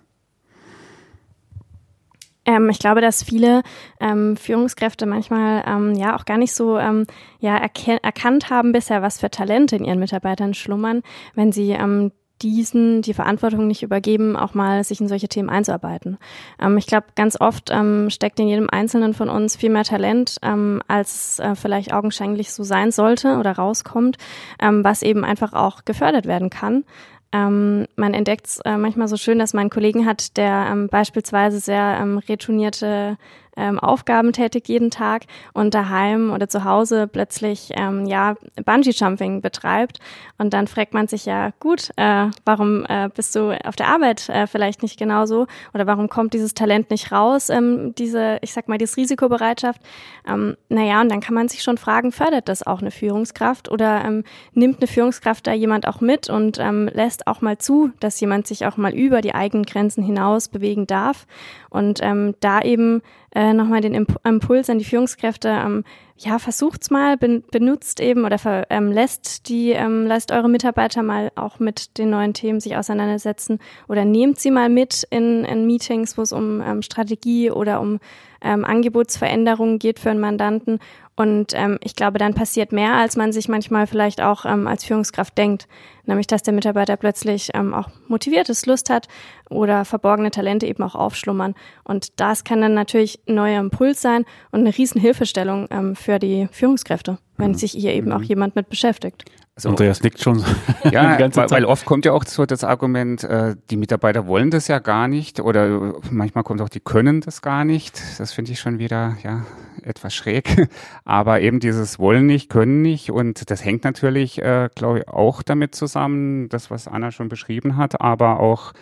Speaker 3: Ähm, ich glaube, dass viele ähm, Führungskräfte manchmal ähm, ja auch gar nicht so ähm, ja erkannt haben bisher, was für Talente in ihren Mitarbeitern schlummern, wenn sie ähm, diesen die Verantwortung nicht übergeben, auch mal sich in solche Themen einzuarbeiten. Ähm, ich glaube, ganz oft ähm, steckt in jedem Einzelnen von uns viel mehr Talent, ähm, als äh, vielleicht augenscheinlich so sein sollte oder rauskommt, ähm, was eben einfach auch gefördert werden kann. Ähm, man entdeckt es äh, manchmal so schön, dass man einen Kollegen hat, der ähm, beispielsweise sehr ähm, retournierte ähm, Aufgaben tätigt jeden Tag und daheim oder zu Hause plötzlich ähm, ja Bungee-Jumping betreibt. Und dann fragt man sich ja, gut, äh, warum äh, bist du auf der Arbeit äh, vielleicht nicht genauso? Oder warum kommt dieses Talent nicht raus, ähm, diese, ich sag mal, diese Risikobereitschaft? Ähm, naja, und dann kann man sich schon fragen, fördert das auch eine Führungskraft oder ähm, nimmt eine Führungskraft da jemand auch mit und ähm, lässt auch mal zu, dass jemand sich auch mal über die eigenen Grenzen hinaus bewegen darf und ähm, da eben äh, nochmal den Impuls an die Führungskräfte, ähm, ja, versucht's mal, ben, benutzt eben oder ver, ähm, lässt die, ähm, lasst eure Mitarbeiter mal auch mit den neuen Themen sich auseinandersetzen oder nehmt sie mal mit in, in Meetings, wo es um ähm, Strategie oder um ähm, Angebotsveränderungen geht für einen Mandanten und ähm, ich glaube, dann passiert mehr, als man sich manchmal vielleicht auch ähm, als Führungskraft denkt. Nämlich, dass der Mitarbeiter plötzlich ähm, auch motiviert ist, Lust hat oder verborgene Talente eben auch aufschlummern. Und das kann dann natürlich ein neuer Impuls sein und eine riesen Hilfestellung ähm, für die Führungskräfte, wenn mhm. sich hier eben auch mhm. jemand mit beschäftigt.
Speaker 1: Also, Andreas nickt schon.
Speaker 2: Ja, weil, weil, oft kommt ja auch so das Argument, äh, die Mitarbeiter wollen das ja gar nicht oder manchmal kommt auch, die können das gar nicht. Das finde ich schon wieder ja etwas schräg. Aber eben dieses wollen nicht, können nicht und das hängt natürlich, äh, glaube ich, auch damit zusammen, das was Anna schon beschrieben hat, aber auch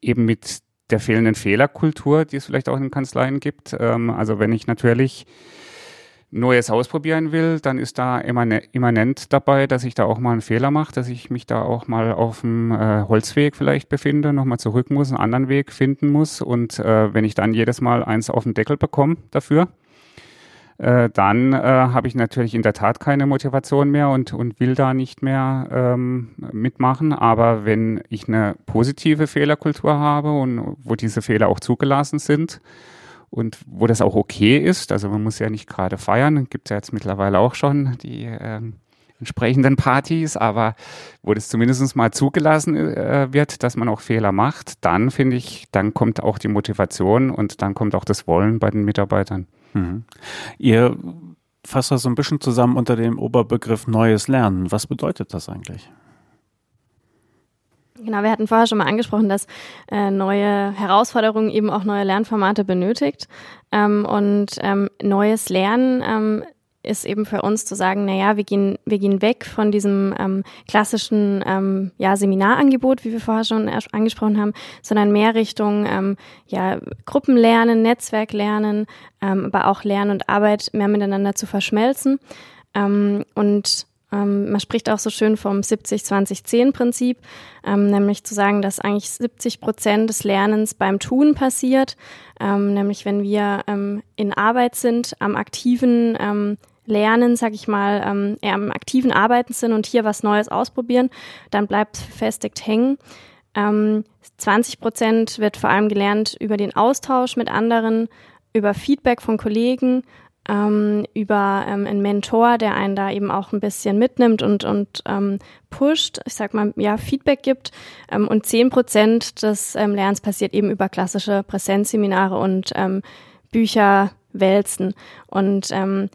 Speaker 2: eben mit der fehlenden Fehlerkultur, die es vielleicht auch in Kanzleien gibt. Ähm, also wenn ich natürlich Neues ausprobieren will, dann ist da immanent dabei, dass ich da auch mal einen Fehler mache, dass ich mich da auch mal auf dem äh, Holzweg vielleicht befinde, nochmal zurück muss, einen anderen Weg finden muss. Und äh, wenn ich dann jedes Mal eins auf den Deckel bekomme dafür, äh, dann äh, habe ich natürlich in der Tat keine Motivation mehr und, und will da nicht mehr ähm, mitmachen. Aber wenn ich eine positive Fehlerkultur habe und wo diese Fehler auch zugelassen sind, und wo das auch okay ist. Also man muss ja nicht gerade feiern, gibt es ja jetzt mittlerweile auch schon die ähm, entsprechenden Partys, aber wo das zumindest mal zugelassen äh, wird, dass man auch Fehler macht, dann finde ich, dann kommt auch die Motivation und dann kommt auch das Wollen bei den Mitarbeitern.
Speaker 1: Mhm. Ihr fasst das so ein bisschen zusammen unter dem Oberbegriff neues Lernen. Was bedeutet das eigentlich?
Speaker 3: Genau, wir hatten vorher schon mal angesprochen, dass äh, neue Herausforderungen eben auch neue Lernformate benötigt. Ähm, und ähm, neues Lernen ähm, ist eben für uns zu sagen, na ja, wir gehen, wir gehen weg von diesem ähm, klassischen ähm, ja, Seminarangebot, wie wir vorher schon angesprochen haben, sondern mehr Richtung ähm, ja, Gruppenlernen, Netzwerklernen, ähm, aber auch Lernen und Arbeit mehr miteinander zu verschmelzen. Ähm, und ähm, man spricht auch so schön vom 70-20-10-Prinzip, ähm, nämlich zu sagen, dass eigentlich 70 Prozent des Lernens beim Tun passiert, ähm, nämlich wenn wir ähm, in Arbeit sind, am aktiven ähm, Lernen, sag ich mal, ähm, eher am aktiven Arbeiten sind und hier was Neues ausprobieren, dann bleibt festigt hängen. Ähm, 20 Prozent wird vor allem gelernt über den Austausch mit anderen, über Feedback von Kollegen, ähm, über ähm, einen Mentor, der einen da eben auch ein bisschen mitnimmt und, und ähm, pusht, ich sag mal, ja, Feedback gibt. Ähm, und 10 Prozent des ähm, Lernens passiert eben über klassische Präsenzseminare und ähm, Bücher wälzen. Und ähm,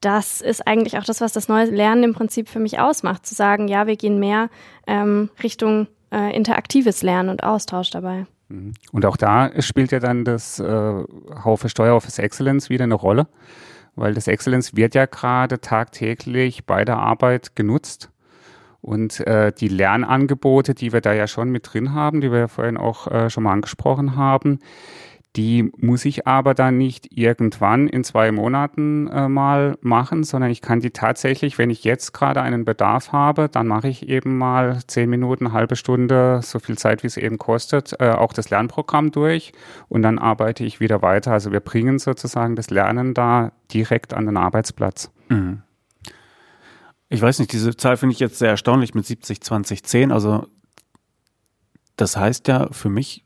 Speaker 3: das ist eigentlich auch das, was das neue Lernen im Prinzip für mich ausmacht, zu sagen, ja, wir gehen mehr ähm, Richtung äh, interaktives Lernen und Austausch dabei.
Speaker 2: Mhm. Und auch da spielt ja dann das äh, Haufe Steueroffice Excellence wieder eine Rolle, weil das Excellence wird ja gerade tagtäglich bei der Arbeit genutzt. Und äh, die Lernangebote, die wir da ja schon mit drin haben, die wir ja vorhin auch äh, schon mal angesprochen haben, die muss ich aber dann nicht irgendwann in zwei Monaten äh, mal machen, sondern ich kann die tatsächlich, wenn ich jetzt gerade einen Bedarf habe, dann mache ich eben mal zehn Minuten, halbe Stunde, so viel Zeit, wie es eben kostet, äh, auch das Lernprogramm durch und dann arbeite ich wieder weiter. Also wir bringen sozusagen das Lernen da direkt an den Arbeitsplatz. Mhm.
Speaker 1: Ich weiß nicht, diese Zahl finde ich jetzt sehr erstaunlich mit 70, 20, 10. Also das heißt ja für mich,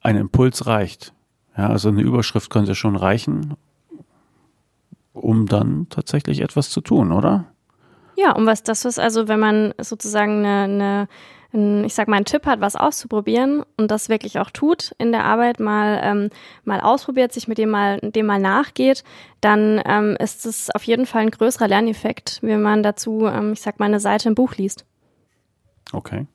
Speaker 1: ein Impuls reicht. Ja, also eine Überschrift könnte schon reichen, um dann tatsächlich etwas zu tun, oder?
Speaker 3: Ja, um was das ist, also wenn man sozusagen eine, eine ich sag mal, einen Tipp hat, was auszuprobieren und das wirklich auch tut in der Arbeit, mal, ähm, mal ausprobiert, sich mit dem mal, dem mal nachgeht, dann ähm, ist es auf jeden Fall ein größerer Lerneffekt, wenn man dazu, ähm, ich sag mal, eine Seite im Buch liest.
Speaker 1: Okay.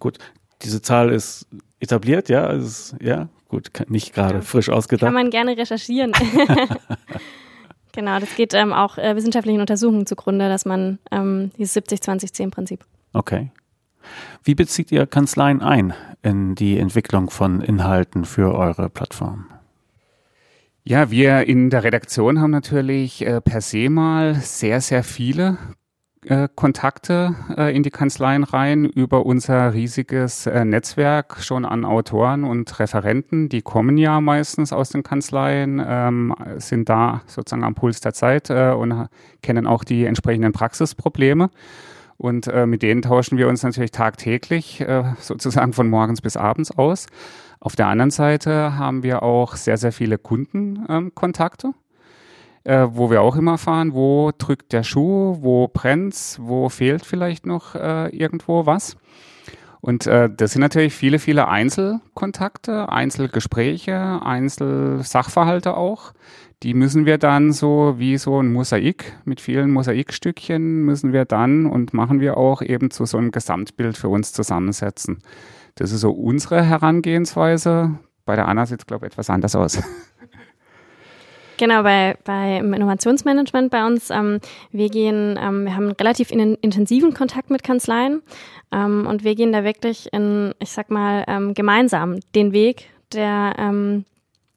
Speaker 1: Gut. Diese Zahl ist etabliert, ja, also, ja, Gut, nicht gerade ja. frisch ausgedacht.
Speaker 3: Kann man gerne recherchieren. genau, das geht ähm, auch äh, wissenschaftlichen Untersuchungen zugrunde, dass man ähm, dieses 70-20-10-Prinzip.
Speaker 1: Okay. Wie bezieht ihr Kanzleien ein in die Entwicklung von Inhalten für eure Plattform?
Speaker 2: Ja, wir in der Redaktion haben natürlich äh, per se mal sehr, sehr viele äh, Kontakte äh, in die Kanzleien rein über unser riesiges äh, Netzwerk schon an Autoren und Referenten. Die kommen ja meistens aus den Kanzleien, ähm, sind da sozusagen am Puls der Zeit und kennen auch die entsprechenden Praxisprobleme. Und mit denen tauschen wir uns natürlich tagtäglich, sozusagen von morgens bis abends aus. Auf der anderen Seite haben wir auch sehr, sehr viele Kundenkontakte. Ähm, äh, wo wir auch immer fahren, wo drückt der Schuh, wo brennt's, wo fehlt vielleicht noch äh, irgendwo was. Und äh, das sind natürlich viele, viele Einzelkontakte, Einzelgespräche, Einzelsachverhalte auch. Die müssen wir dann so wie so ein Mosaik mit vielen Mosaikstückchen müssen wir dann und machen wir auch eben zu so einem Gesamtbild für uns zusammensetzen. Das ist so unsere Herangehensweise. Bei der Anna sieht es, glaube ich, etwas anders aus.
Speaker 3: Genau, bei, bei im Innovationsmanagement bei uns, ähm, wir gehen, ähm, wir haben relativ in, intensiven Kontakt mit Kanzleien ähm, und wir gehen da wirklich in, ich sag mal, ähm, gemeinsam den Weg der ähm,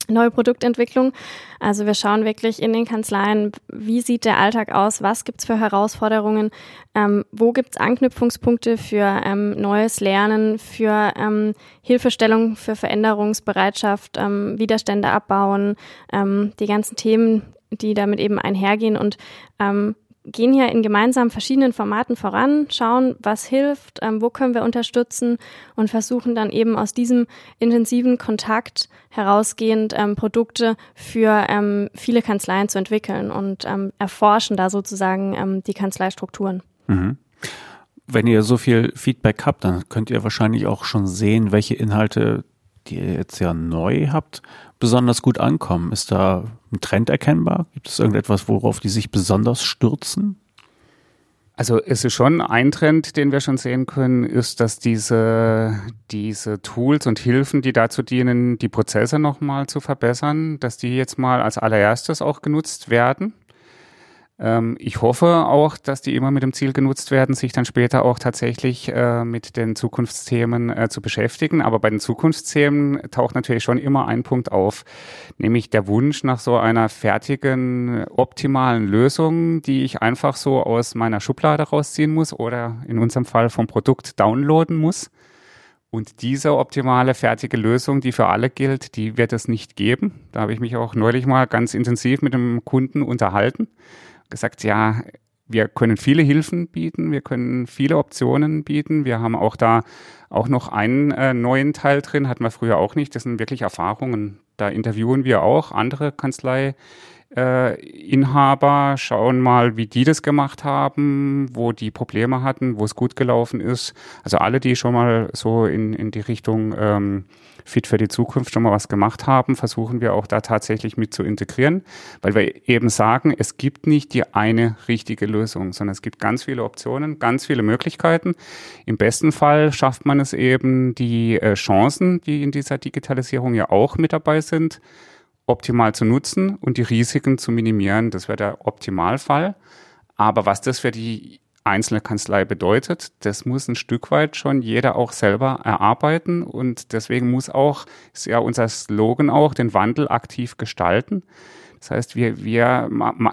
Speaker 3: neue Produktentwicklung. Also wir schauen wirklich in den Kanzleien, wie sieht der Alltag aus, was gibt's für Herausforderungen, ähm, wo gibt's Anknüpfungspunkte für ähm, neues Lernen, für ähm, Hilfestellung, für Veränderungsbereitschaft, ähm, Widerstände abbauen, ähm, die ganzen Themen, die damit eben einhergehen und ähm, gehen hier in gemeinsam verschiedenen Formaten voran, schauen, was hilft, ähm, wo können wir unterstützen und versuchen dann eben aus diesem intensiven Kontakt herausgehend ähm, Produkte für ähm, viele Kanzleien zu entwickeln und ähm, erforschen da sozusagen ähm, die Kanzleistrukturen. Mhm.
Speaker 1: Wenn ihr so viel Feedback habt, dann könnt ihr wahrscheinlich auch schon sehen, welche Inhalte, die ihr jetzt ja neu habt, besonders gut ankommen? Ist da ein Trend erkennbar? Gibt es irgendetwas, worauf die sich besonders stürzen?
Speaker 2: Also es ist schon ein Trend, den wir schon sehen können, ist, dass diese, diese Tools und Hilfen, die dazu dienen, die Prozesse nochmal zu verbessern, dass die jetzt mal als allererstes auch genutzt werden. Ähm, ich hoffe auch, dass die immer mit dem Ziel genutzt werden, sich dann später auch tatsächlich äh, mit den Zukunftsthemen äh, zu beschäftigen. Aber bei den Zukunftsthemen taucht natürlich schon immer ein Punkt auf, nämlich der Wunsch nach so einer fertigen, optimalen Lösung, die ich einfach so aus meiner Schublade rausziehen muss oder in unserem Fall vom Produkt downloaden muss. Und diese optimale, fertige Lösung, die für alle gilt, die wird es nicht geben. Da habe ich mich auch neulich mal ganz intensiv mit dem Kunden unterhalten gesagt, ja, wir können viele Hilfen bieten, wir können viele Optionen bieten. Wir haben auch da auch noch einen äh, neuen Teil drin, hatten wir früher auch nicht. Das sind wirklich Erfahrungen. Da interviewen wir auch andere Kanzlei. Äh, Inhaber schauen mal, wie die das gemacht haben, wo die Probleme hatten, wo es gut gelaufen ist. Also alle, die schon mal so in, in die Richtung ähm, Fit für die Zukunft schon mal was gemacht haben, versuchen wir auch da tatsächlich mit zu integrieren, weil wir eben sagen, es gibt nicht die eine richtige Lösung, sondern es gibt ganz viele Optionen, ganz viele Möglichkeiten. Im besten Fall schafft man es eben, die äh, Chancen, die in dieser Digitalisierung ja auch mit dabei sind, optimal zu nutzen und die Risiken zu minimieren. Das wäre der Optimalfall. Aber was das für die einzelne Kanzlei bedeutet. Das muss ein Stück weit schon jeder auch selber erarbeiten und deswegen muss auch, ist ja unser Slogan auch, den Wandel aktiv gestalten. Das heißt, wir, wir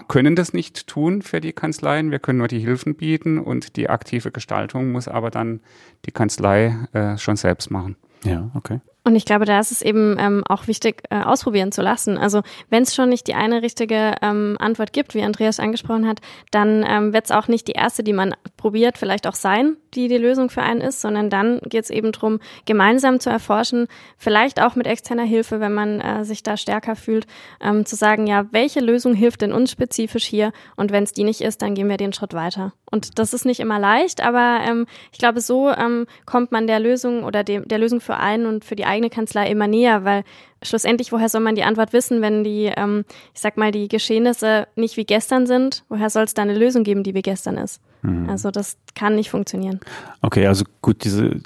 Speaker 2: können das nicht tun für die Kanzleien, wir können nur die Hilfen bieten und die aktive Gestaltung muss aber dann die Kanzlei äh, schon selbst machen.
Speaker 1: Ja, okay.
Speaker 3: Und ich glaube, da ist es eben ähm, auch wichtig, äh, ausprobieren zu lassen. Also wenn es schon nicht die eine richtige ähm, Antwort gibt, wie Andreas angesprochen hat, dann ähm, wird es auch nicht die erste, die man probiert, vielleicht auch sein, die die Lösung für einen ist, sondern dann geht es eben darum, gemeinsam zu erforschen, vielleicht auch mit externer Hilfe, wenn man äh, sich da stärker fühlt, ähm, zu sagen, ja, welche Lösung hilft denn uns spezifisch hier? Und wenn es die nicht ist, dann gehen wir den Schritt weiter. Und das ist nicht immer leicht, aber ähm, ich glaube, so ähm, kommt man der Lösung oder dem, der Lösung für einen und für die eigene Kanzlei immer näher, weil schlussendlich, woher soll man die Antwort wissen, wenn die, ähm, ich sag mal, die Geschehnisse nicht wie gestern sind? Woher soll es da eine Lösung geben, die wie gestern ist? Mhm. Also das kann nicht funktionieren.
Speaker 1: Okay, also gut, diese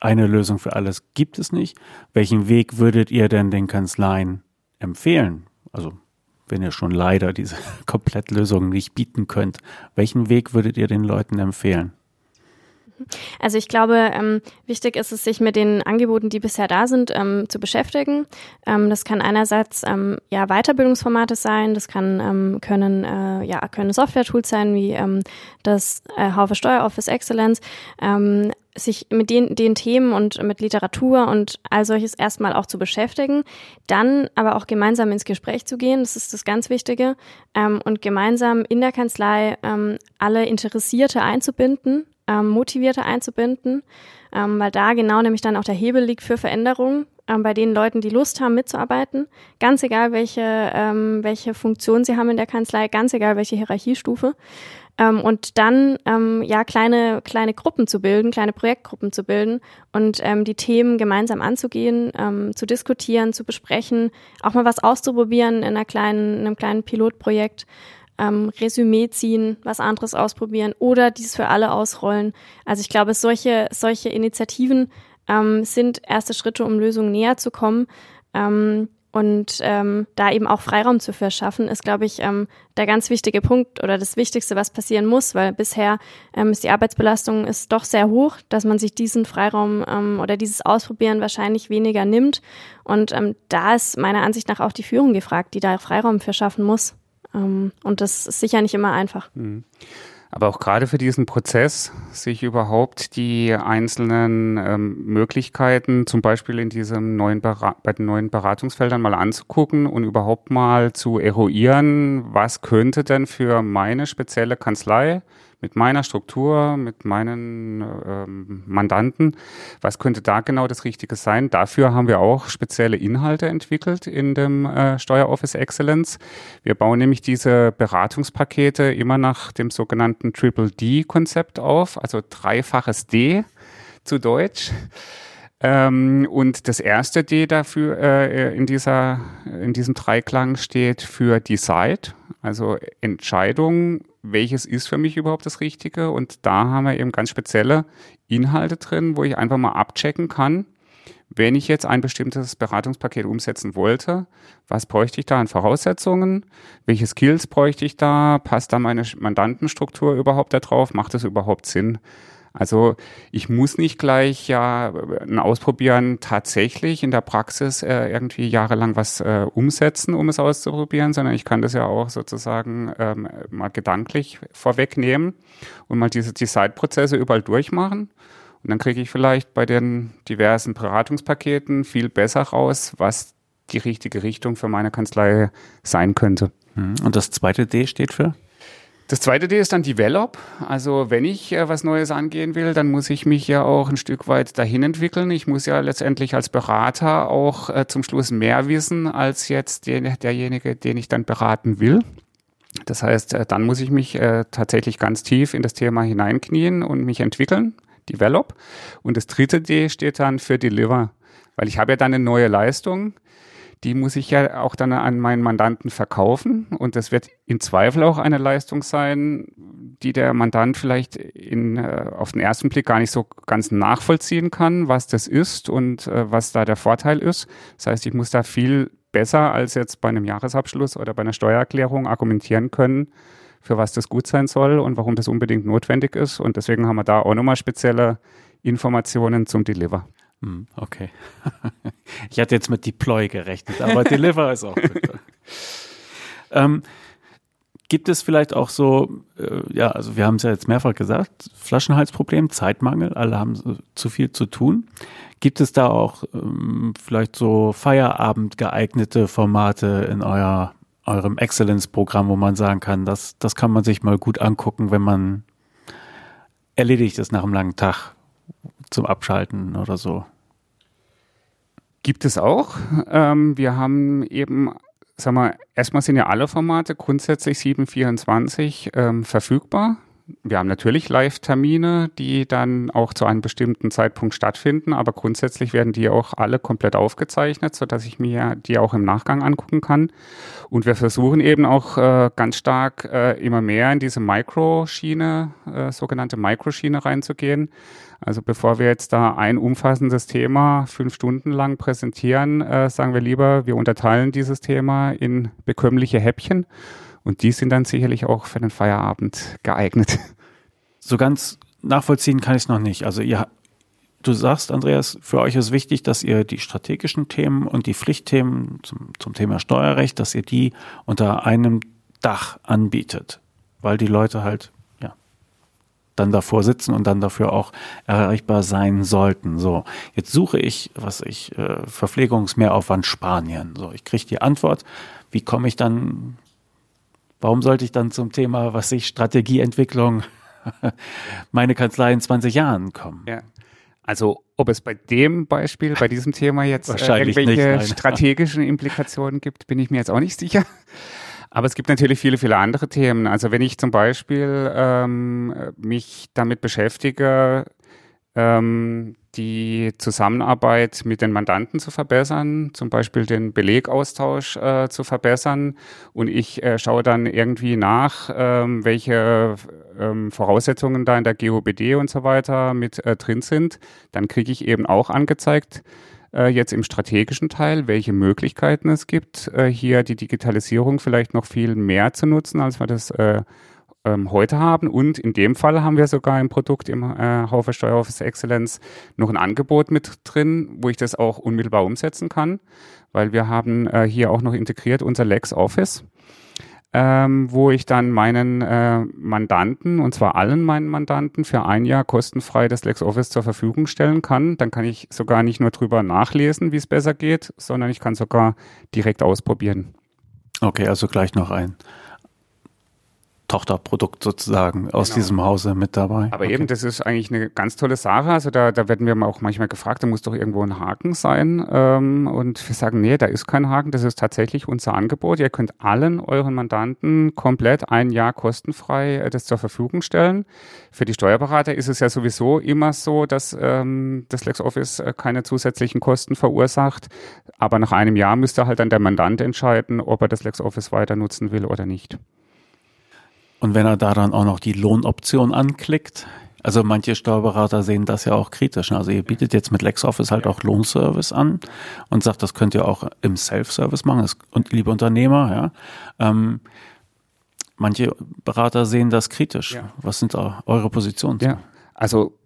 Speaker 1: eine Lösung für alles gibt es nicht. Welchen Weg würdet ihr denn den Kanzleien empfehlen? Also wenn ihr schon leider diese Komplettlösung nicht bieten könnt, welchen Weg würdet ihr den Leuten empfehlen?
Speaker 3: Also ich glaube, ähm, wichtig ist es, sich mit den Angeboten, die bisher da sind, ähm, zu beschäftigen. Ähm, das kann einerseits ähm, ja Weiterbildungsformate sein, das kann ähm, können äh, ja können Software-Tools sein wie ähm, das äh, Haufe Steuer Office Excellence. Sich mit den, den Themen und mit Literatur und all solches erstmal auch zu beschäftigen, dann aber auch gemeinsam ins Gespräch zu gehen, das ist das ganz Wichtige, ähm, und gemeinsam in der Kanzlei ähm, alle Interessierte einzubinden, ähm, Motivierte einzubinden, ähm, weil da genau nämlich dann auch der Hebel liegt für Veränderungen ähm, bei den Leuten, die Lust haben mitzuarbeiten, ganz egal welche, ähm, welche Funktion sie haben in der Kanzlei, ganz egal welche Hierarchiestufe. Ähm, und dann ähm, ja kleine kleine Gruppen zu bilden, kleine Projektgruppen zu bilden und ähm, die Themen gemeinsam anzugehen, ähm, zu diskutieren, zu besprechen, auch mal was auszuprobieren in einer kleinen in einem kleinen Pilotprojekt ähm, Resümee ziehen, was anderes ausprobieren oder dies für alle ausrollen. Also ich glaube, solche, solche Initiativen ähm, sind erste Schritte, um Lösungen näher zu kommen. Ähm, und ähm, da eben auch Freiraum zu verschaffen, ist, glaube ich, ähm, der ganz wichtige Punkt oder das Wichtigste, was passieren muss, weil bisher ähm, ist die Arbeitsbelastung ist doch sehr hoch, dass man sich diesen Freiraum ähm, oder dieses Ausprobieren wahrscheinlich weniger nimmt. Und ähm, da ist meiner Ansicht nach auch die Führung gefragt, die da Freiraum verschaffen muss. Ähm, und das ist sicher nicht immer einfach. Mhm.
Speaker 2: Aber auch gerade für diesen Prozess, sich überhaupt die einzelnen ähm, Möglichkeiten, zum Beispiel in diesem neuen bei den neuen Beratungsfeldern mal anzugucken und überhaupt mal zu eruieren, was könnte denn für meine spezielle Kanzlei mit meiner Struktur, mit meinen ähm, Mandanten, was könnte da genau das Richtige sein? Dafür haben wir auch spezielle Inhalte entwickelt in dem äh, Steueroffice Excellence. Wir bauen nämlich diese Beratungspakete immer nach dem sogenannten Triple D-Konzept auf, also dreifaches D zu Deutsch. Ähm, und das erste D dafür äh, in dieser in diesem Dreiklang steht für Decide, also Entscheidung welches ist für mich überhaupt das Richtige. Und da haben wir eben ganz spezielle Inhalte drin, wo ich einfach mal abchecken kann, wenn ich jetzt ein bestimmtes Beratungspaket umsetzen wollte, was bräuchte ich da an Voraussetzungen? Welche Skills bräuchte ich da? Passt da meine Mandantenstruktur überhaupt da drauf? Macht das überhaupt Sinn? Also ich muss nicht gleich ja ein Ausprobieren tatsächlich in der Praxis äh, irgendwie jahrelang was äh, umsetzen, um es auszuprobieren, sondern ich kann das ja auch sozusagen ähm, mal gedanklich vorwegnehmen und mal diese Design-Prozesse überall durchmachen. Und dann kriege ich vielleicht bei den diversen Beratungspaketen viel besser raus, was die richtige Richtung für meine Kanzlei sein könnte.
Speaker 1: Mhm. Und das zweite D steht für?
Speaker 2: Das zweite D ist dann Develop. Also wenn ich äh, was Neues angehen will, dann muss ich mich ja auch ein Stück weit dahin entwickeln. Ich muss ja letztendlich als Berater auch äh, zum Schluss mehr wissen als jetzt den, derjenige, den ich dann beraten will. Das heißt, äh, dann muss ich mich äh, tatsächlich ganz tief in das Thema hineinknien und mich entwickeln, Develop. Und das dritte D steht dann für Deliver, weil ich habe ja dann eine neue Leistung die muss ich ja auch dann an meinen Mandanten verkaufen. Und das wird im Zweifel auch eine Leistung sein, die der Mandant vielleicht in, äh, auf den ersten Blick gar nicht so ganz nachvollziehen kann, was das ist und äh, was da der Vorteil ist. Das heißt, ich muss da viel besser als jetzt bei einem Jahresabschluss oder bei einer Steuererklärung argumentieren können, für was das gut sein soll und warum das unbedingt notwendig ist. Und deswegen haben wir da auch nochmal spezielle Informationen zum Deliver.
Speaker 1: Hm, okay. Ich hatte jetzt mit Deploy gerechnet, aber Deliver ist auch gut. ähm, gibt es vielleicht auch so, äh, ja, also wir haben es ja jetzt mehrfach gesagt, Flaschenhalsproblem, Zeitmangel, alle haben zu viel zu tun. Gibt es da auch ähm, vielleicht so Feierabend geeignete Formate in euer, eurem Excellence-Programm, wo man sagen kann, das, das kann man sich mal gut angucken, wenn man erledigt ist nach einem langen Tag zum Abschalten oder so?
Speaker 2: Gibt es auch. Ähm, wir haben eben, sag mal, erstmal sind ja alle Formate grundsätzlich 724 ähm, verfügbar. Wir haben natürlich Live-Termine, die dann auch zu einem bestimmten Zeitpunkt stattfinden, aber grundsätzlich werden die auch alle komplett aufgezeichnet, sodass ich mir die auch im Nachgang angucken kann. Und wir versuchen eben auch äh, ganz stark äh, immer mehr in diese Microschiene, äh, sogenannte Microschiene reinzugehen. Also bevor wir jetzt da ein umfassendes Thema fünf Stunden lang präsentieren, äh, sagen wir lieber, wir unterteilen dieses Thema in bekömmliche Häppchen und die sind dann sicherlich auch für den Feierabend geeignet.
Speaker 1: So ganz nachvollziehen kann ich es noch nicht. Also ihr, du sagst, Andreas, für euch ist wichtig, dass ihr die strategischen Themen und die Pflichtthemen zum, zum Thema Steuerrecht, dass ihr die unter einem Dach anbietet, weil die Leute halt ja dann davor sitzen und dann dafür auch erreichbar sein sollten. So, jetzt suche ich, was ich äh, Verpflegungsmehraufwand Spanien. So, ich kriege die Antwort. Wie komme ich dann Warum sollte ich dann zum Thema, was ich Strategieentwicklung, meine Kanzlei in 20 Jahren kommen?
Speaker 2: Ja. Also ob es bei dem Beispiel, bei diesem Thema jetzt
Speaker 1: äh,
Speaker 2: irgendwelche
Speaker 1: nicht,
Speaker 2: strategischen Implikationen gibt, bin ich mir jetzt auch nicht sicher. Aber es gibt natürlich viele, viele andere Themen. Also wenn ich zum Beispiel ähm, mich damit beschäftige, ähm, die Zusammenarbeit mit den Mandanten zu verbessern, zum Beispiel den Belegaustausch äh, zu verbessern. Und ich äh, schaue dann irgendwie nach, ähm, welche ähm, Voraussetzungen da in der GOBD und so weiter mit äh, drin sind. Dann kriege ich eben auch angezeigt, äh, jetzt im strategischen Teil, welche Möglichkeiten es gibt, äh, hier die Digitalisierung vielleicht noch viel mehr zu nutzen, als wir das äh, ähm, heute haben. Und in dem Fall haben wir sogar im Produkt im äh, Haufe Steueroffice Excellence noch ein Angebot mit drin, wo ich das auch unmittelbar umsetzen kann, weil wir haben äh, hier auch noch integriert unser LexOffice. Ähm, wo ich dann meinen äh, Mandanten, und zwar allen meinen Mandanten, für ein Jahr kostenfrei das LexOffice zur Verfügung stellen kann. Dann kann ich sogar nicht nur drüber nachlesen, wie es besser geht, sondern ich kann sogar direkt ausprobieren.
Speaker 1: Okay, also gleich noch ein Tochterprodukt sozusagen aus genau. diesem Hause mit dabei.
Speaker 2: Aber okay. eben, das ist eigentlich eine ganz tolle Sache. Also da, da werden wir auch manchmal gefragt, da muss doch irgendwo ein Haken sein. Ähm, und wir sagen, nee, da ist kein Haken, das ist tatsächlich unser Angebot. Ihr könnt allen euren Mandanten komplett ein Jahr kostenfrei äh, das zur Verfügung stellen. Für die Steuerberater ist es ja sowieso immer so, dass ähm, das LexOffice äh, keine zusätzlichen Kosten verursacht. Aber nach einem Jahr müsste halt dann der Mandant entscheiden, ob er das LexOffice weiter nutzen will oder nicht.
Speaker 1: Und wenn er da dann auch noch die Lohnoption anklickt, also manche Steuerberater sehen das ja auch kritisch. Also ihr bietet jetzt mit LexOffice halt auch Lohnservice an und sagt, das könnt ihr auch im Self-Service machen, und liebe Unternehmer, ja. Ähm, manche Berater sehen das kritisch. Ja. Was sind da eure Positionen?
Speaker 2: Ja, also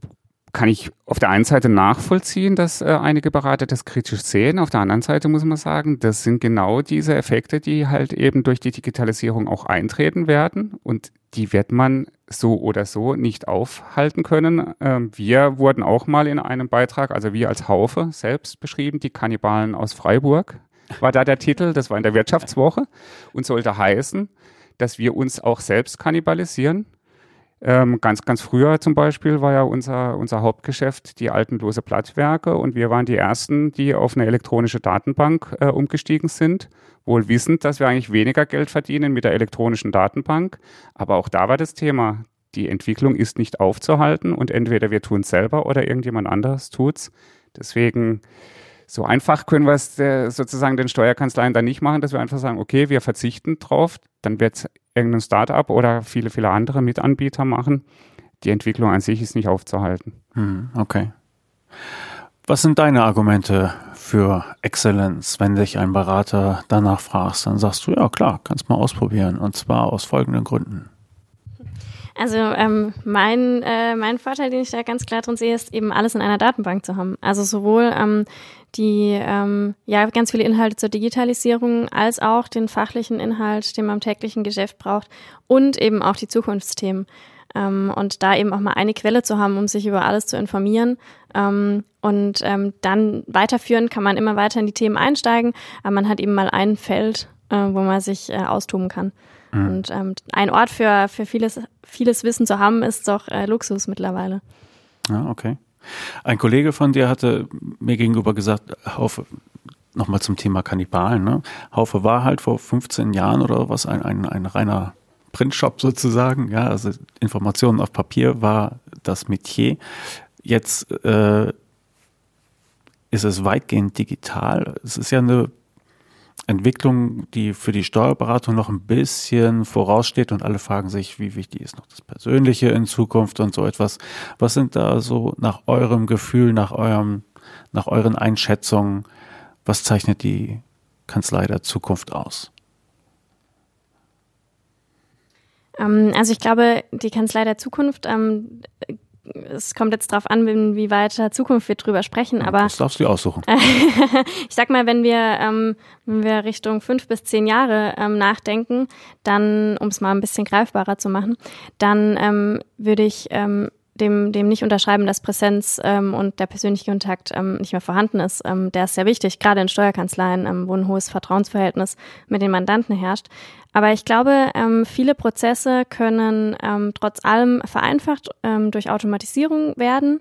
Speaker 2: kann ich auf der einen Seite nachvollziehen, dass äh, einige Berater das kritisch sehen. Auf der anderen Seite muss man sagen, das sind genau diese Effekte, die halt eben durch die Digitalisierung auch eintreten werden. Und die wird man so oder so nicht aufhalten können. Ähm, wir wurden auch mal in einem Beitrag, also wir als Haufe selbst beschrieben, die Kannibalen aus Freiburg war da der Titel, das war in der Wirtschaftswoche und sollte heißen, dass wir uns auch selbst kannibalisieren. Ähm, ganz, ganz früher zum Beispiel war ja unser, unser Hauptgeschäft die alten lose Blattwerke und wir waren die Ersten, die auf eine elektronische Datenbank äh, umgestiegen sind, wohl wissend, dass wir eigentlich weniger Geld verdienen mit der elektronischen Datenbank. Aber auch da war das Thema, die Entwicklung ist nicht aufzuhalten und entweder wir tun es selber oder irgendjemand anderes tut's. Deswegen so einfach können wir es äh, sozusagen den Steuerkanzleien dann nicht machen, dass wir einfach sagen, okay, wir verzichten drauf, dann wird irgendein Startup oder viele, viele andere Mitanbieter machen. Die Entwicklung an sich ist nicht aufzuhalten.
Speaker 1: Hm, okay. Was sind deine Argumente für Exzellenz, wenn dich ein Berater danach fragst? Dann sagst du, ja klar, kannst mal ausprobieren. Und zwar aus folgenden Gründen.
Speaker 3: Also ähm, mein, äh, mein Vorteil, den ich da ganz klar drin sehe, ist eben alles in einer Datenbank zu haben. Also sowohl ähm, die ähm, ja ganz viele Inhalte zur Digitalisierung als auch den fachlichen Inhalt, den man im täglichen Geschäft braucht und eben auch die Zukunftsthemen. Ähm, und da eben auch mal eine Quelle zu haben, um sich über alles zu informieren. Ähm, und ähm, dann weiterführen kann man immer weiter in die Themen einsteigen, aber man hat eben mal ein Feld, äh, wo man sich äh, austoben kann. Mhm. Und ähm, ein Ort für, für vieles, vieles Wissen zu haben, ist doch äh, Luxus mittlerweile.
Speaker 1: Ja, okay. Ein Kollege von dir hatte mir gegenüber gesagt, Haufe, nochmal zum Thema Kannibalen, ne? Haufe war halt vor 15 Jahren oder was ein, ein, ein reiner Printshop sozusagen, ja, also Informationen auf Papier war das Metier. Jetzt äh, ist es weitgehend digital. Es ist ja eine Entwicklung, die für die Steuerberatung noch ein bisschen voraussteht und alle fragen sich, wie wichtig ist noch das Persönliche in Zukunft und so etwas. Was sind da so nach eurem Gefühl, nach eurem, nach euren Einschätzungen, was zeichnet die Kanzlei der Zukunft aus?
Speaker 3: Ähm, also ich glaube, die Kanzlei der Zukunft ähm, es kommt jetzt drauf an, wie weiter Zukunft wir drüber sprechen, aber.
Speaker 1: Das darfst du aussuchen.
Speaker 3: ich sag mal, wenn wir, ähm, wenn wir Richtung fünf bis zehn Jahre ähm, nachdenken, dann, um es mal ein bisschen greifbarer zu machen, dann ähm, würde ich ähm, dem, dem nicht unterschreiben, dass Präsenz ähm, und der persönliche Kontakt ähm, nicht mehr vorhanden ist. Ähm, der ist sehr wichtig, gerade in Steuerkanzleien, ähm, wo ein hohes Vertrauensverhältnis mit den Mandanten herrscht. Aber ich glaube, ähm, viele Prozesse können ähm, trotz allem vereinfacht ähm, durch Automatisierung werden.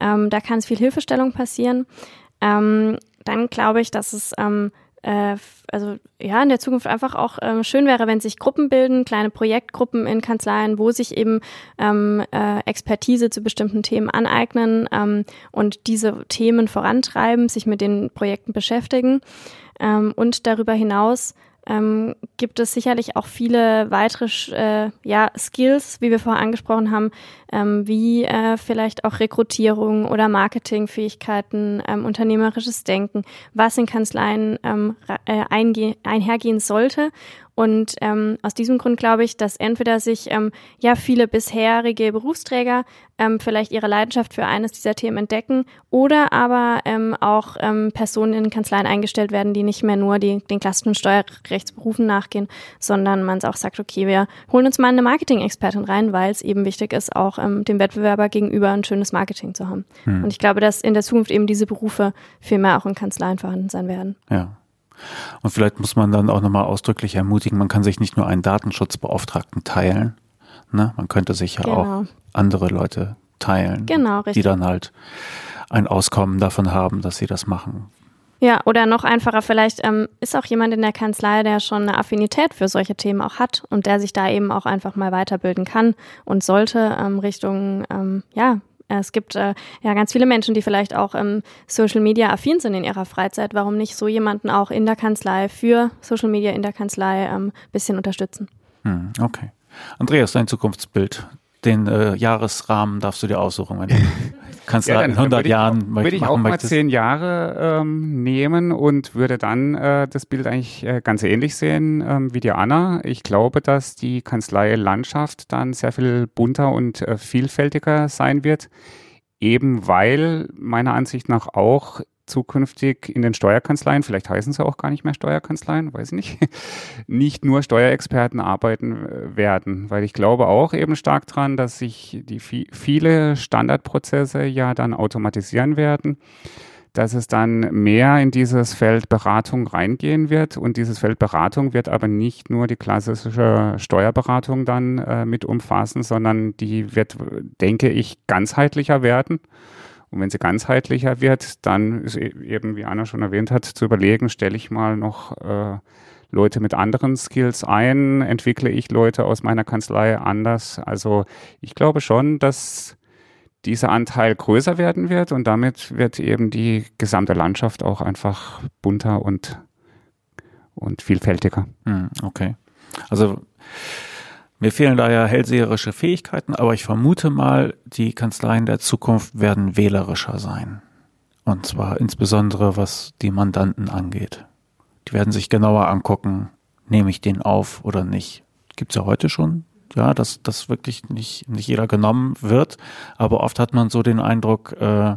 Speaker 3: Ähm, da kann es viel Hilfestellung passieren. Ähm, dann glaube ich, dass es ähm, äh, also ja in der Zukunft einfach auch ähm, schön wäre, wenn sich Gruppen bilden, kleine Projektgruppen in Kanzleien, wo sich eben ähm, äh, Expertise zu bestimmten Themen aneignen ähm, und diese Themen vorantreiben, sich mit den Projekten beschäftigen. Ähm, und darüber hinaus ähm, gibt es sicherlich auch viele weitere äh, ja, Skills, wie wir vorher angesprochen haben, ähm, wie äh, vielleicht auch Rekrutierung oder Marketingfähigkeiten, ähm, unternehmerisches Denken, was in Kanzleien ähm, äh, einhergehen sollte. Und ähm, aus diesem Grund glaube ich, dass entweder sich ähm, ja viele bisherige Berufsträger ähm, vielleicht ihre Leidenschaft für eines dieser Themen entdecken oder aber ähm, auch ähm, Personen in Kanzleien eingestellt werden, die nicht mehr nur die, den klassischen Steuerrechtsberufen nachgehen, sondern man auch sagt, okay, wir holen uns mal eine Marketing-Expertin rein, weil es eben wichtig ist, auch ähm, dem Wettbewerber gegenüber ein schönes Marketing zu haben. Hm. Und ich glaube, dass in der Zukunft eben diese Berufe viel mehr auch in Kanzleien vorhanden sein werden.
Speaker 1: Ja. Und vielleicht muss man dann auch nochmal ausdrücklich ermutigen, man kann sich nicht nur einen Datenschutzbeauftragten teilen. Ne? Man könnte sich ja genau. auch andere Leute teilen,
Speaker 3: genau,
Speaker 1: die dann halt ein Auskommen davon haben, dass sie das machen.
Speaker 3: Ja, oder noch einfacher, vielleicht ähm, ist auch jemand in der Kanzlei, der schon eine Affinität für solche Themen auch hat und der sich da eben auch einfach mal weiterbilden kann und sollte ähm, Richtung ähm, ja, es gibt äh, ja ganz viele Menschen, die vielleicht auch ähm, Social Media affin sind in ihrer Freizeit. Warum nicht so jemanden auch in der Kanzlei für Social Media in der Kanzlei ein ähm, bisschen unterstützen?
Speaker 1: Hm, okay. Andreas, dein Zukunftsbild den äh, Jahresrahmen darfst du dir aussuchen, wenn du kannst ja, in 100 würde Jahren
Speaker 2: auch, Würde ich auch mal zehn Jahre ähm, nehmen und würde dann äh, das Bild eigentlich äh, ganz ähnlich sehen ähm, wie die Anna. Ich glaube, dass die Kanzlei Landschaft dann sehr viel bunter und äh, vielfältiger sein wird, eben weil meiner Ansicht nach auch zukünftig in den Steuerkanzleien, vielleicht heißen sie auch gar nicht mehr Steuerkanzleien, weiß ich nicht, nicht nur Steuerexperten arbeiten äh, werden, weil ich glaube auch eben stark dran, dass sich die viele Standardprozesse ja dann automatisieren werden dass es dann mehr in dieses Feld Beratung reingehen wird. Und dieses Feld Beratung wird aber nicht nur die klassische Steuerberatung dann äh, mit umfassen, sondern die wird, denke ich, ganzheitlicher werden. Und wenn sie ganzheitlicher wird, dann ist e-, eben, wie Anna schon erwähnt hat, zu überlegen, stelle ich mal noch äh, Leute mit anderen Skills ein, entwickle ich Leute aus meiner Kanzlei anders. Also ich glaube schon, dass dieser Anteil größer werden wird und damit wird eben die gesamte Landschaft auch einfach bunter und, und vielfältiger.
Speaker 1: Hm, okay. Also mir fehlen da ja hellseherische Fähigkeiten, aber ich vermute mal, die Kanzleien der Zukunft werden wählerischer sein. Und zwar insbesondere was die Mandanten angeht. Die werden sich genauer angucken, nehme ich den auf oder nicht. Gibt's ja heute schon, ja, dass das wirklich nicht, nicht jeder genommen wird. Aber oft hat man so den Eindruck, äh,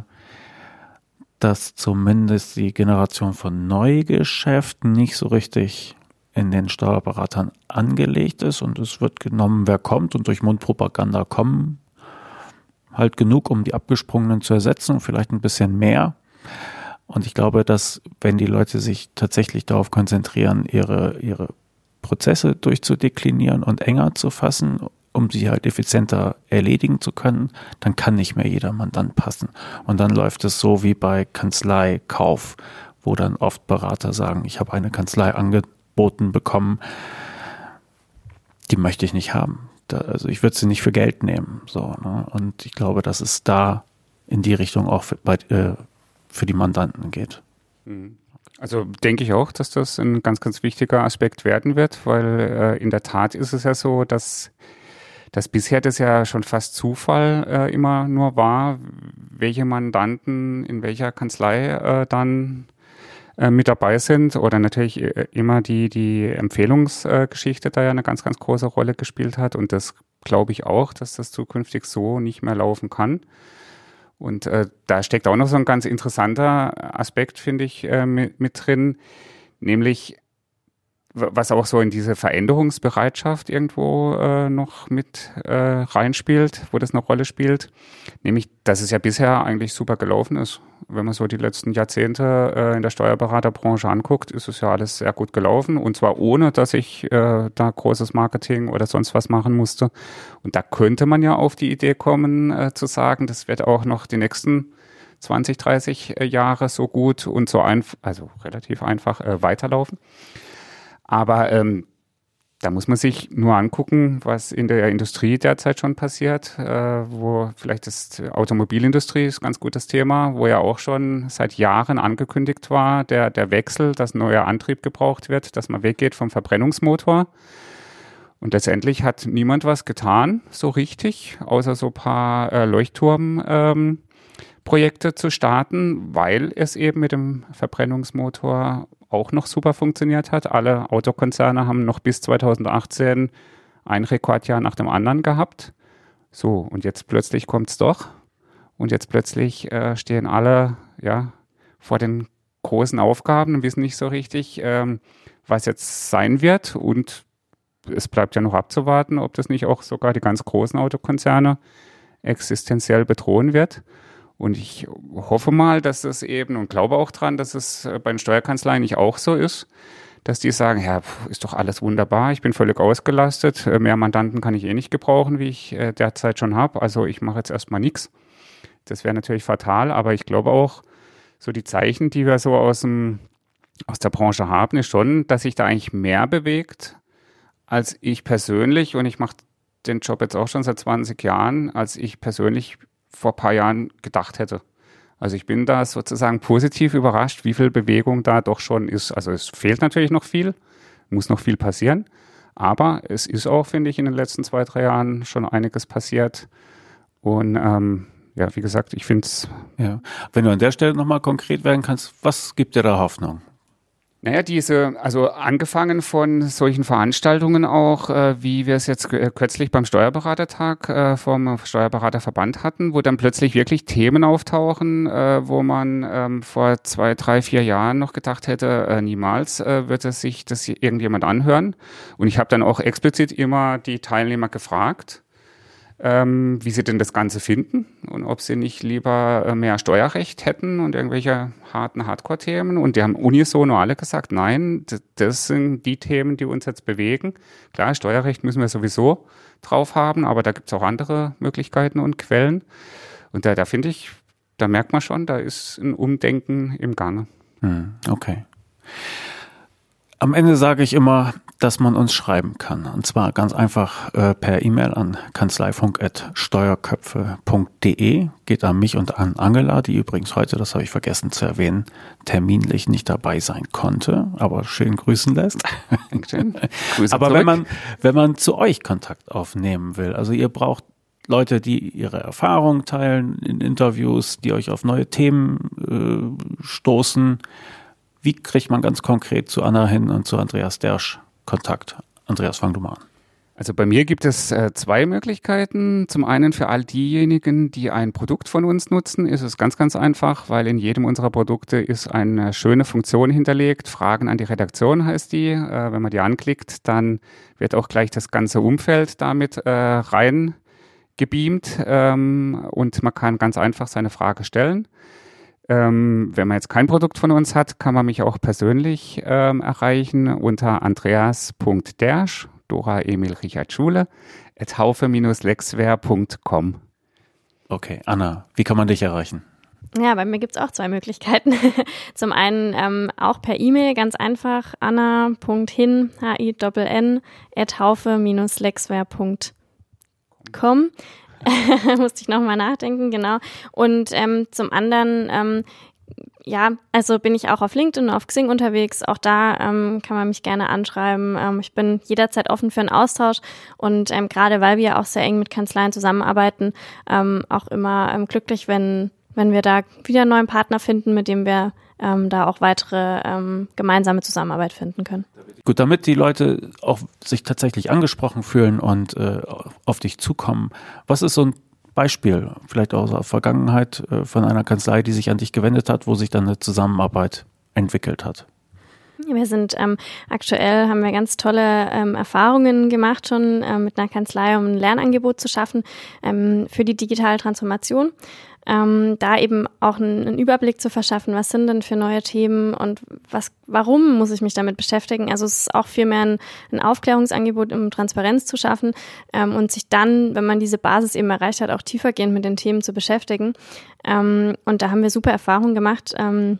Speaker 1: dass zumindest die Generation von Neugeschäft nicht so richtig in den Steuerberatern angelegt ist und es wird genommen, wer kommt und durch Mundpropaganda kommen halt genug, um die Abgesprungenen zu ersetzen vielleicht ein bisschen mehr. Und ich glaube, dass wenn die Leute sich tatsächlich darauf konzentrieren, ihre, ihre Prozesse durchzudeklinieren und enger zu fassen, um sie halt effizienter erledigen zu können, dann kann nicht mehr jeder Mandant passen. Und dann läuft es so wie bei Kanzleikauf, wo dann oft Berater sagen, ich habe eine Kanzlei angeboten bekommen, die möchte ich nicht haben. Da, also ich würde sie nicht für Geld nehmen. So, ne? Und ich glaube, dass es da in die Richtung auch für, bei, äh, für die Mandanten geht.
Speaker 2: Mhm. Also denke ich auch, dass das ein ganz, ganz wichtiger Aspekt werden wird, weil äh, in der Tat ist es ja so, dass, dass bisher das ja schon fast Zufall äh, immer nur war, welche Mandanten in welcher Kanzlei äh, dann äh, mit dabei sind oder natürlich äh, immer die, die Empfehlungsgeschichte da ja eine ganz, ganz große Rolle gespielt hat und das glaube ich auch, dass das zukünftig so nicht mehr laufen kann. Und äh, da steckt auch noch so ein ganz interessanter Aspekt, finde ich, äh, mit, mit drin, nämlich was auch so in diese Veränderungsbereitschaft irgendwo äh, noch mit äh, reinspielt, wo das eine Rolle spielt, nämlich, dass es ja bisher eigentlich super gelaufen ist. Wenn man so die letzten Jahrzehnte äh, in der Steuerberaterbranche anguckt, ist es ja alles sehr gut gelaufen und zwar ohne, dass ich äh, da großes Marketing oder sonst was machen musste. Und da könnte man ja auf die Idee kommen, äh, zu sagen, das wird auch noch die nächsten 20, 30 äh, Jahre so gut und so einfach, also relativ einfach äh, weiterlaufen. Aber ähm, da muss man sich nur angucken, was in der Industrie derzeit schon passiert, äh, wo vielleicht das Automobilindustrie ist ganz gutes Thema, wo ja auch schon seit Jahren angekündigt war, der, der Wechsel, dass neuer Antrieb gebraucht wird, dass man weggeht vom Verbrennungsmotor. Und letztendlich hat niemand was getan, so richtig, außer so paar äh, Leuchtturmprojekte ähm, zu starten, weil es eben mit dem Verbrennungsmotor auch noch super funktioniert hat. Alle Autokonzerne haben noch bis 2018 ein Rekordjahr nach dem anderen gehabt. So, und jetzt plötzlich kommt es doch. Und jetzt plötzlich äh, stehen alle ja, vor den großen Aufgaben und wissen nicht so richtig, ähm, was jetzt sein wird. Und es bleibt ja noch abzuwarten, ob das nicht auch sogar die ganz großen Autokonzerne existenziell bedrohen wird. Und ich hoffe mal, dass das eben und glaube auch dran, dass es äh, bei den Steuerkanzleien nicht auch so ist, dass die sagen, ja, ist doch alles wunderbar, ich bin völlig ausgelastet, äh, mehr Mandanten kann ich eh nicht gebrauchen, wie ich äh, derzeit schon habe, also ich mache jetzt erstmal nichts. Das wäre natürlich fatal, aber ich glaube auch, so die Zeichen, die wir so aus, dem, aus der Branche haben, ist schon, dass sich da eigentlich mehr bewegt, als ich persönlich, und ich mache den Job jetzt auch schon seit 20 Jahren, als ich persönlich vor ein paar Jahren gedacht hätte. Also ich bin da sozusagen positiv überrascht, wie viel Bewegung da doch schon ist. Also es fehlt natürlich noch viel, muss noch viel passieren. Aber es ist auch, finde ich, in den letzten zwei, drei Jahren schon einiges passiert. Und ähm, ja, wie gesagt, ich finde es.
Speaker 1: Ja. Wenn du an der Stelle nochmal konkret werden kannst, was gibt dir da Hoffnung?
Speaker 2: Naja, diese, also angefangen von solchen Veranstaltungen auch, äh, wie wir es jetzt äh, kürzlich beim Steuerberatertag äh, vom Steuerberaterverband hatten, wo dann plötzlich wirklich Themen auftauchen, äh, wo man ähm, vor zwei, drei, vier Jahren noch gedacht hätte, äh, niemals äh, wird es sich das irgendjemand anhören. Und ich habe dann auch explizit immer die Teilnehmer gefragt, ähm, wie sie denn das Ganze finden und ob sie nicht lieber äh, mehr Steuerrecht hätten und irgendwelche harten Hardcore-Themen. Und die haben unisono alle gesagt, nein, das sind die Themen, die uns jetzt bewegen. Klar, Steuerrecht müssen wir sowieso drauf haben, aber da gibt es auch andere Möglichkeiten und Quellen. Und da, da finde ich, da merkt man schon, da ist ein Umdenken im Gange.
Speaker 1: Hm, okay. Am Ende sage ich immer, dass man uns schreiben kann. Und zwar ganz einfach äh, per E-Mail an kanzleifunk.steuerköpfe.de. Geht an mich und an Angela, die übrigens heute, das habe ich vergessen zu erwähnen, terminlich nicht dabei sein konnte, aber schön grüßen lässt. Schön. Grüße aber zurück. wenn man, wenn man zu euch Kontakt aufnehmen will, also ihr braucht Leute, die ihre Erfahrungen teilen in Interviews, die euch auf neue Themen äh, stoßen, wie kriegt man ganz konkret zu Anna hin und zu Andreas Dersch Kontakt? Andreas, fang du mal an.
Speaker 2: Also bei mir gibt es äh, zwei Möglichkeiten. Zum einen für all diejenigen, die ein Produkt von uns nutzen, ist es ganz, ganz einfach, weil in jedem unserer Produkte ist eine schöne Funktion hinterlegt. Fragen an die Redaktion heißt die. Äh, wenn man die anklickt, dann wird auch gleich das ganze Umfeld damit äh, rein gebeamt ähm, und man kann ganz einfach seine Frage stellen. Ähm, wenn man jetzt kein Produkt von uns hat, kann man mich auch persönlich ähm, erreichen unter andreas.dersch, Dora Emil Richard Schule, at haufe-lexware.com.
Speaker 1: Okay, Anna, wie kann man dich erreichen?
Speaker 3: Ja, bei mir gibt es auch zwei Möglichkeiten. Zum einen ähm, auch per E-Mail, ganz einfach, anna.hin, h i n at haufe-lexware.com. musste ich nochmal nachdenken, genau. Und ähm, zum anderen, ähm, ja, also bin ich auch auf LinkedIn und auf Xing unterwegs. Auch da ähm, kann man mich gerne anschreiben. Ähm, ich bin jederzeit offen für einen Austausch und ähm, gerade weil wir auch sehr eng mit Kanzleien zusammenarbeiten, ähm, auch immer ähm, glücklich, wenn, wenn wir da wieder einen neuen Partner finden, mit dem wir ähm, da auch weitere ähm, gemeinsame Zusammenarbeit finden können.
Speaker 1: Gut, damit die Leute auch sich tatsächlich angesprochen fühlen und äh, auf dich zukommen, was ist so ein Beispiel, vielleicht aus der Vergangenheit äh, von einer Kanzlei, die sich an dich gewendet hat, wo sich dann eine Zusammenarbeit entwickelt hat?
Speaker 3: Wir sind ähm, aktuell haben wir ganz tolle ähm, Erfahrungen gemacht schon ähm, mit einer Kanzlei, um ein Lernangebot zu schaffen ähm, für die digitale Transformation ähm, da eben auch einen, Überblick zu verschaffen, was sind denn für neue Themen und was, warum muss ich mich damit beschäftigen. Also es ist auch vielmehr ein, ein Aufklärungsangebot, um Transparenz zu schaffen ähm, und sich dann, wenn man diese Basis eben erreicht hat, auch tiefergehend mit den Themen zu beschäftigen. Ähm, und da haben wir super Erfahrungen gemacht ähm,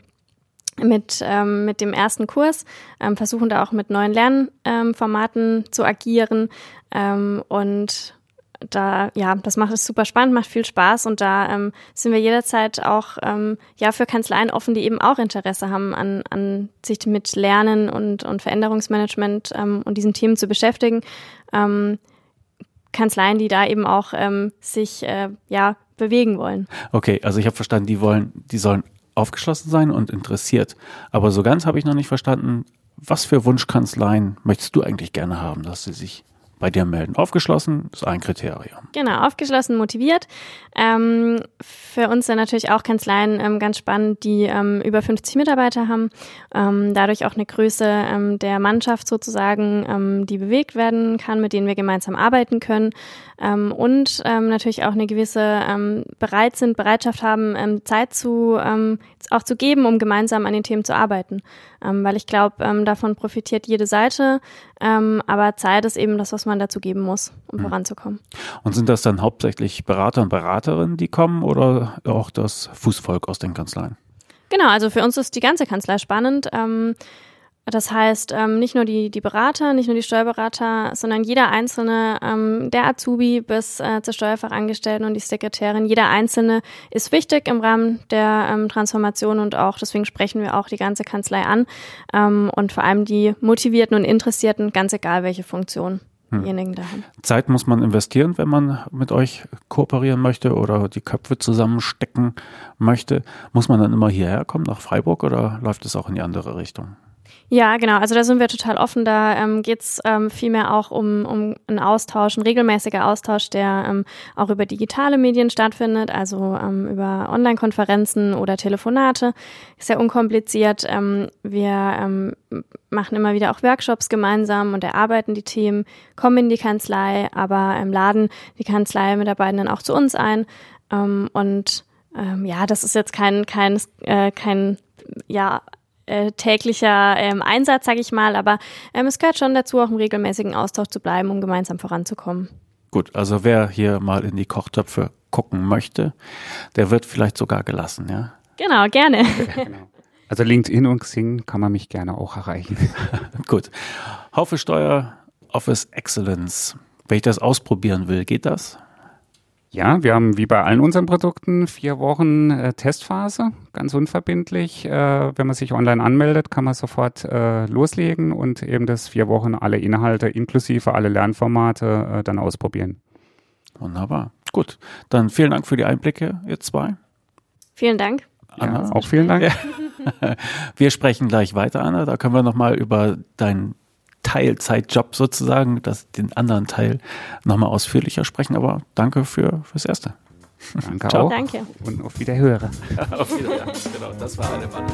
Speaker 3: mit, ähm, mit dem ersten Kurs, ähm, versuchen da auch mit neuen Lernformaten zu agieren und da, ja, das macht es super spannend, macht viel Spaß und da ähm, sind wir jederzeit auch ähm, ja für Kanzleien offen, die eben auch Interesse haben, an, an sich mit Lernen und, und Veränderungsmanagement ähm, und diesen Themen zu beschäftigen. Ähm, Kanzleien, die da eben auch ähm, sich äh, ja bewegen wollen.
Speaker 1: Okay, also ich habe verstanden, die wollen, die sollen aufgeschlossen sein und interessiert. Aber so ganz habe ich noch nicht verstanden, was für Wunschkanzleien möchtest du eigentlich gerne haben, dass sie sich bei dir melden. Aufgeschlossen ist ein Kriterium.
Speaker 3: Genau, aufgeschlossen, motiviert. Ähm, für uns sind natürlich auch Kanzleien ähm, ganz spannend, die ähm, über 50 Mitarbeiter haben, ähm, dadurch auch eine Größe ähm, der Mannschaft sozusagen, ähm, die bewegt werden kann, mit denen wir gemeinsam arbeiten können und natürlich auch eine gewisse bereit sind, Bereitschaft haben, Zeit zu auch zu geben, um gemeinsam an den Themen zu arbeiten, weil ich glaube, davon profitiert jede Seite, aber Zeit ist eben das, was man dazu geben muss, um mhm. voranzukommen.
Speaker 1: Und sind das dann hauptsächlich Berater und Beraterinnen, die kommen oder auch das Fußvolk aus den Kanzleien?
Speaker 3: Genau, also für uns ist die ganze Kanzlei spannend. Ähm, das heißt, ähm, nicht nur die, die Berater, nicht nur die Steuerberater, sondern jeder einzelne, ähm, der Azubi bis äh, zur Steuerfachangestellten und die Sekretärin, jeder einzelne ist wichtig im Rahmen der ähm, Transformation und auch deswegen sprechen wir auch die ganze Kanzlei an ähm, und vor allem die Motivierten und Interessierten, ganz egal welche Funktion hm. diejenigen da haben.
Speaker 1: Zeit muss man investieren, wenn man mit euch kooperieren möchte oder die Köpfe zusammenstecken möchte. Muss man dann immer hierher kommen nach Freiburg oder läuft es auch in die andere Richtung?
Speaker 3: Ja, genau. Also da sind wir total offen. Da ähm, geht es ähm, vielmehr auch um, um einen Austausch, ein regelmäßiger Austausch, der ähm, auch über digitale Medien stattfindet, also ähm, über Online-Konferenzen oder Telefonate. Ist ja unkompliziert. Ähm, wir ähm, machen immer wieder auch Workshops gemeinsam und erarbeiten die Themen, kommen in die Kanzlei, aber ähm, laden die Kanzlei-Mitarbeitenden auch zu uns ein. Ähm, und ähm, ja, das ist jetzt kein, kein, äh, kein ja, äh, täglicher ähm, Einsatz, sage ich mal, aber ähm, es gehört schon dazu, auch im regelmäßigen Austausch zu bleiben, um gemeinsam voranzukommen.
Speaker 1: Gut, also wer hier mal in die Kochtöpfe gucken möchte, der wird vielleicht sogar gelassen, ja?
Speaker 3: Genau, gerne.
Speaker 2: genau. Also LinkedIn und Xing kann man mich gerne auch erreichen.
Speaker 1: Gut. Haufe Steuer Office Excellence. Wenn ich das ausprobieren will, geht das?
Speaker 2: Ja, wir haben wie bei allen unseren Produkten vier Wochen äh, Testphase, ganz unverbindlich. Äh, wenn man sich online anmeldet, kann man sofort äh, loslegen und eben das vier Wochen alle Inhalte inklusive alle Lernformate äh, dann ausprobieren.
Speaker 1: Wunderbar. Gut, dann vielen Dank für die Einblicke, ihr zwei.
Speaker 3: Vielen Dank.
Speaker 2: Anna, ja, auch vielen Dank.
Speaker 1: Wir sprechen gleich weiter, Anna. Da können wir nochmal über deinen Teilzeitjob sozusagen, dass den anderen Teil nochmal ausführlicher sprechen. Aber danke für, fürs Erste.
Speaker 2: Danke Ciao. auch.
Speaker 3: Danke.
Speaker 2: Und auf Wiederhören.
Speaker 1: Auf Wiederhören. genau, das war alle Mann.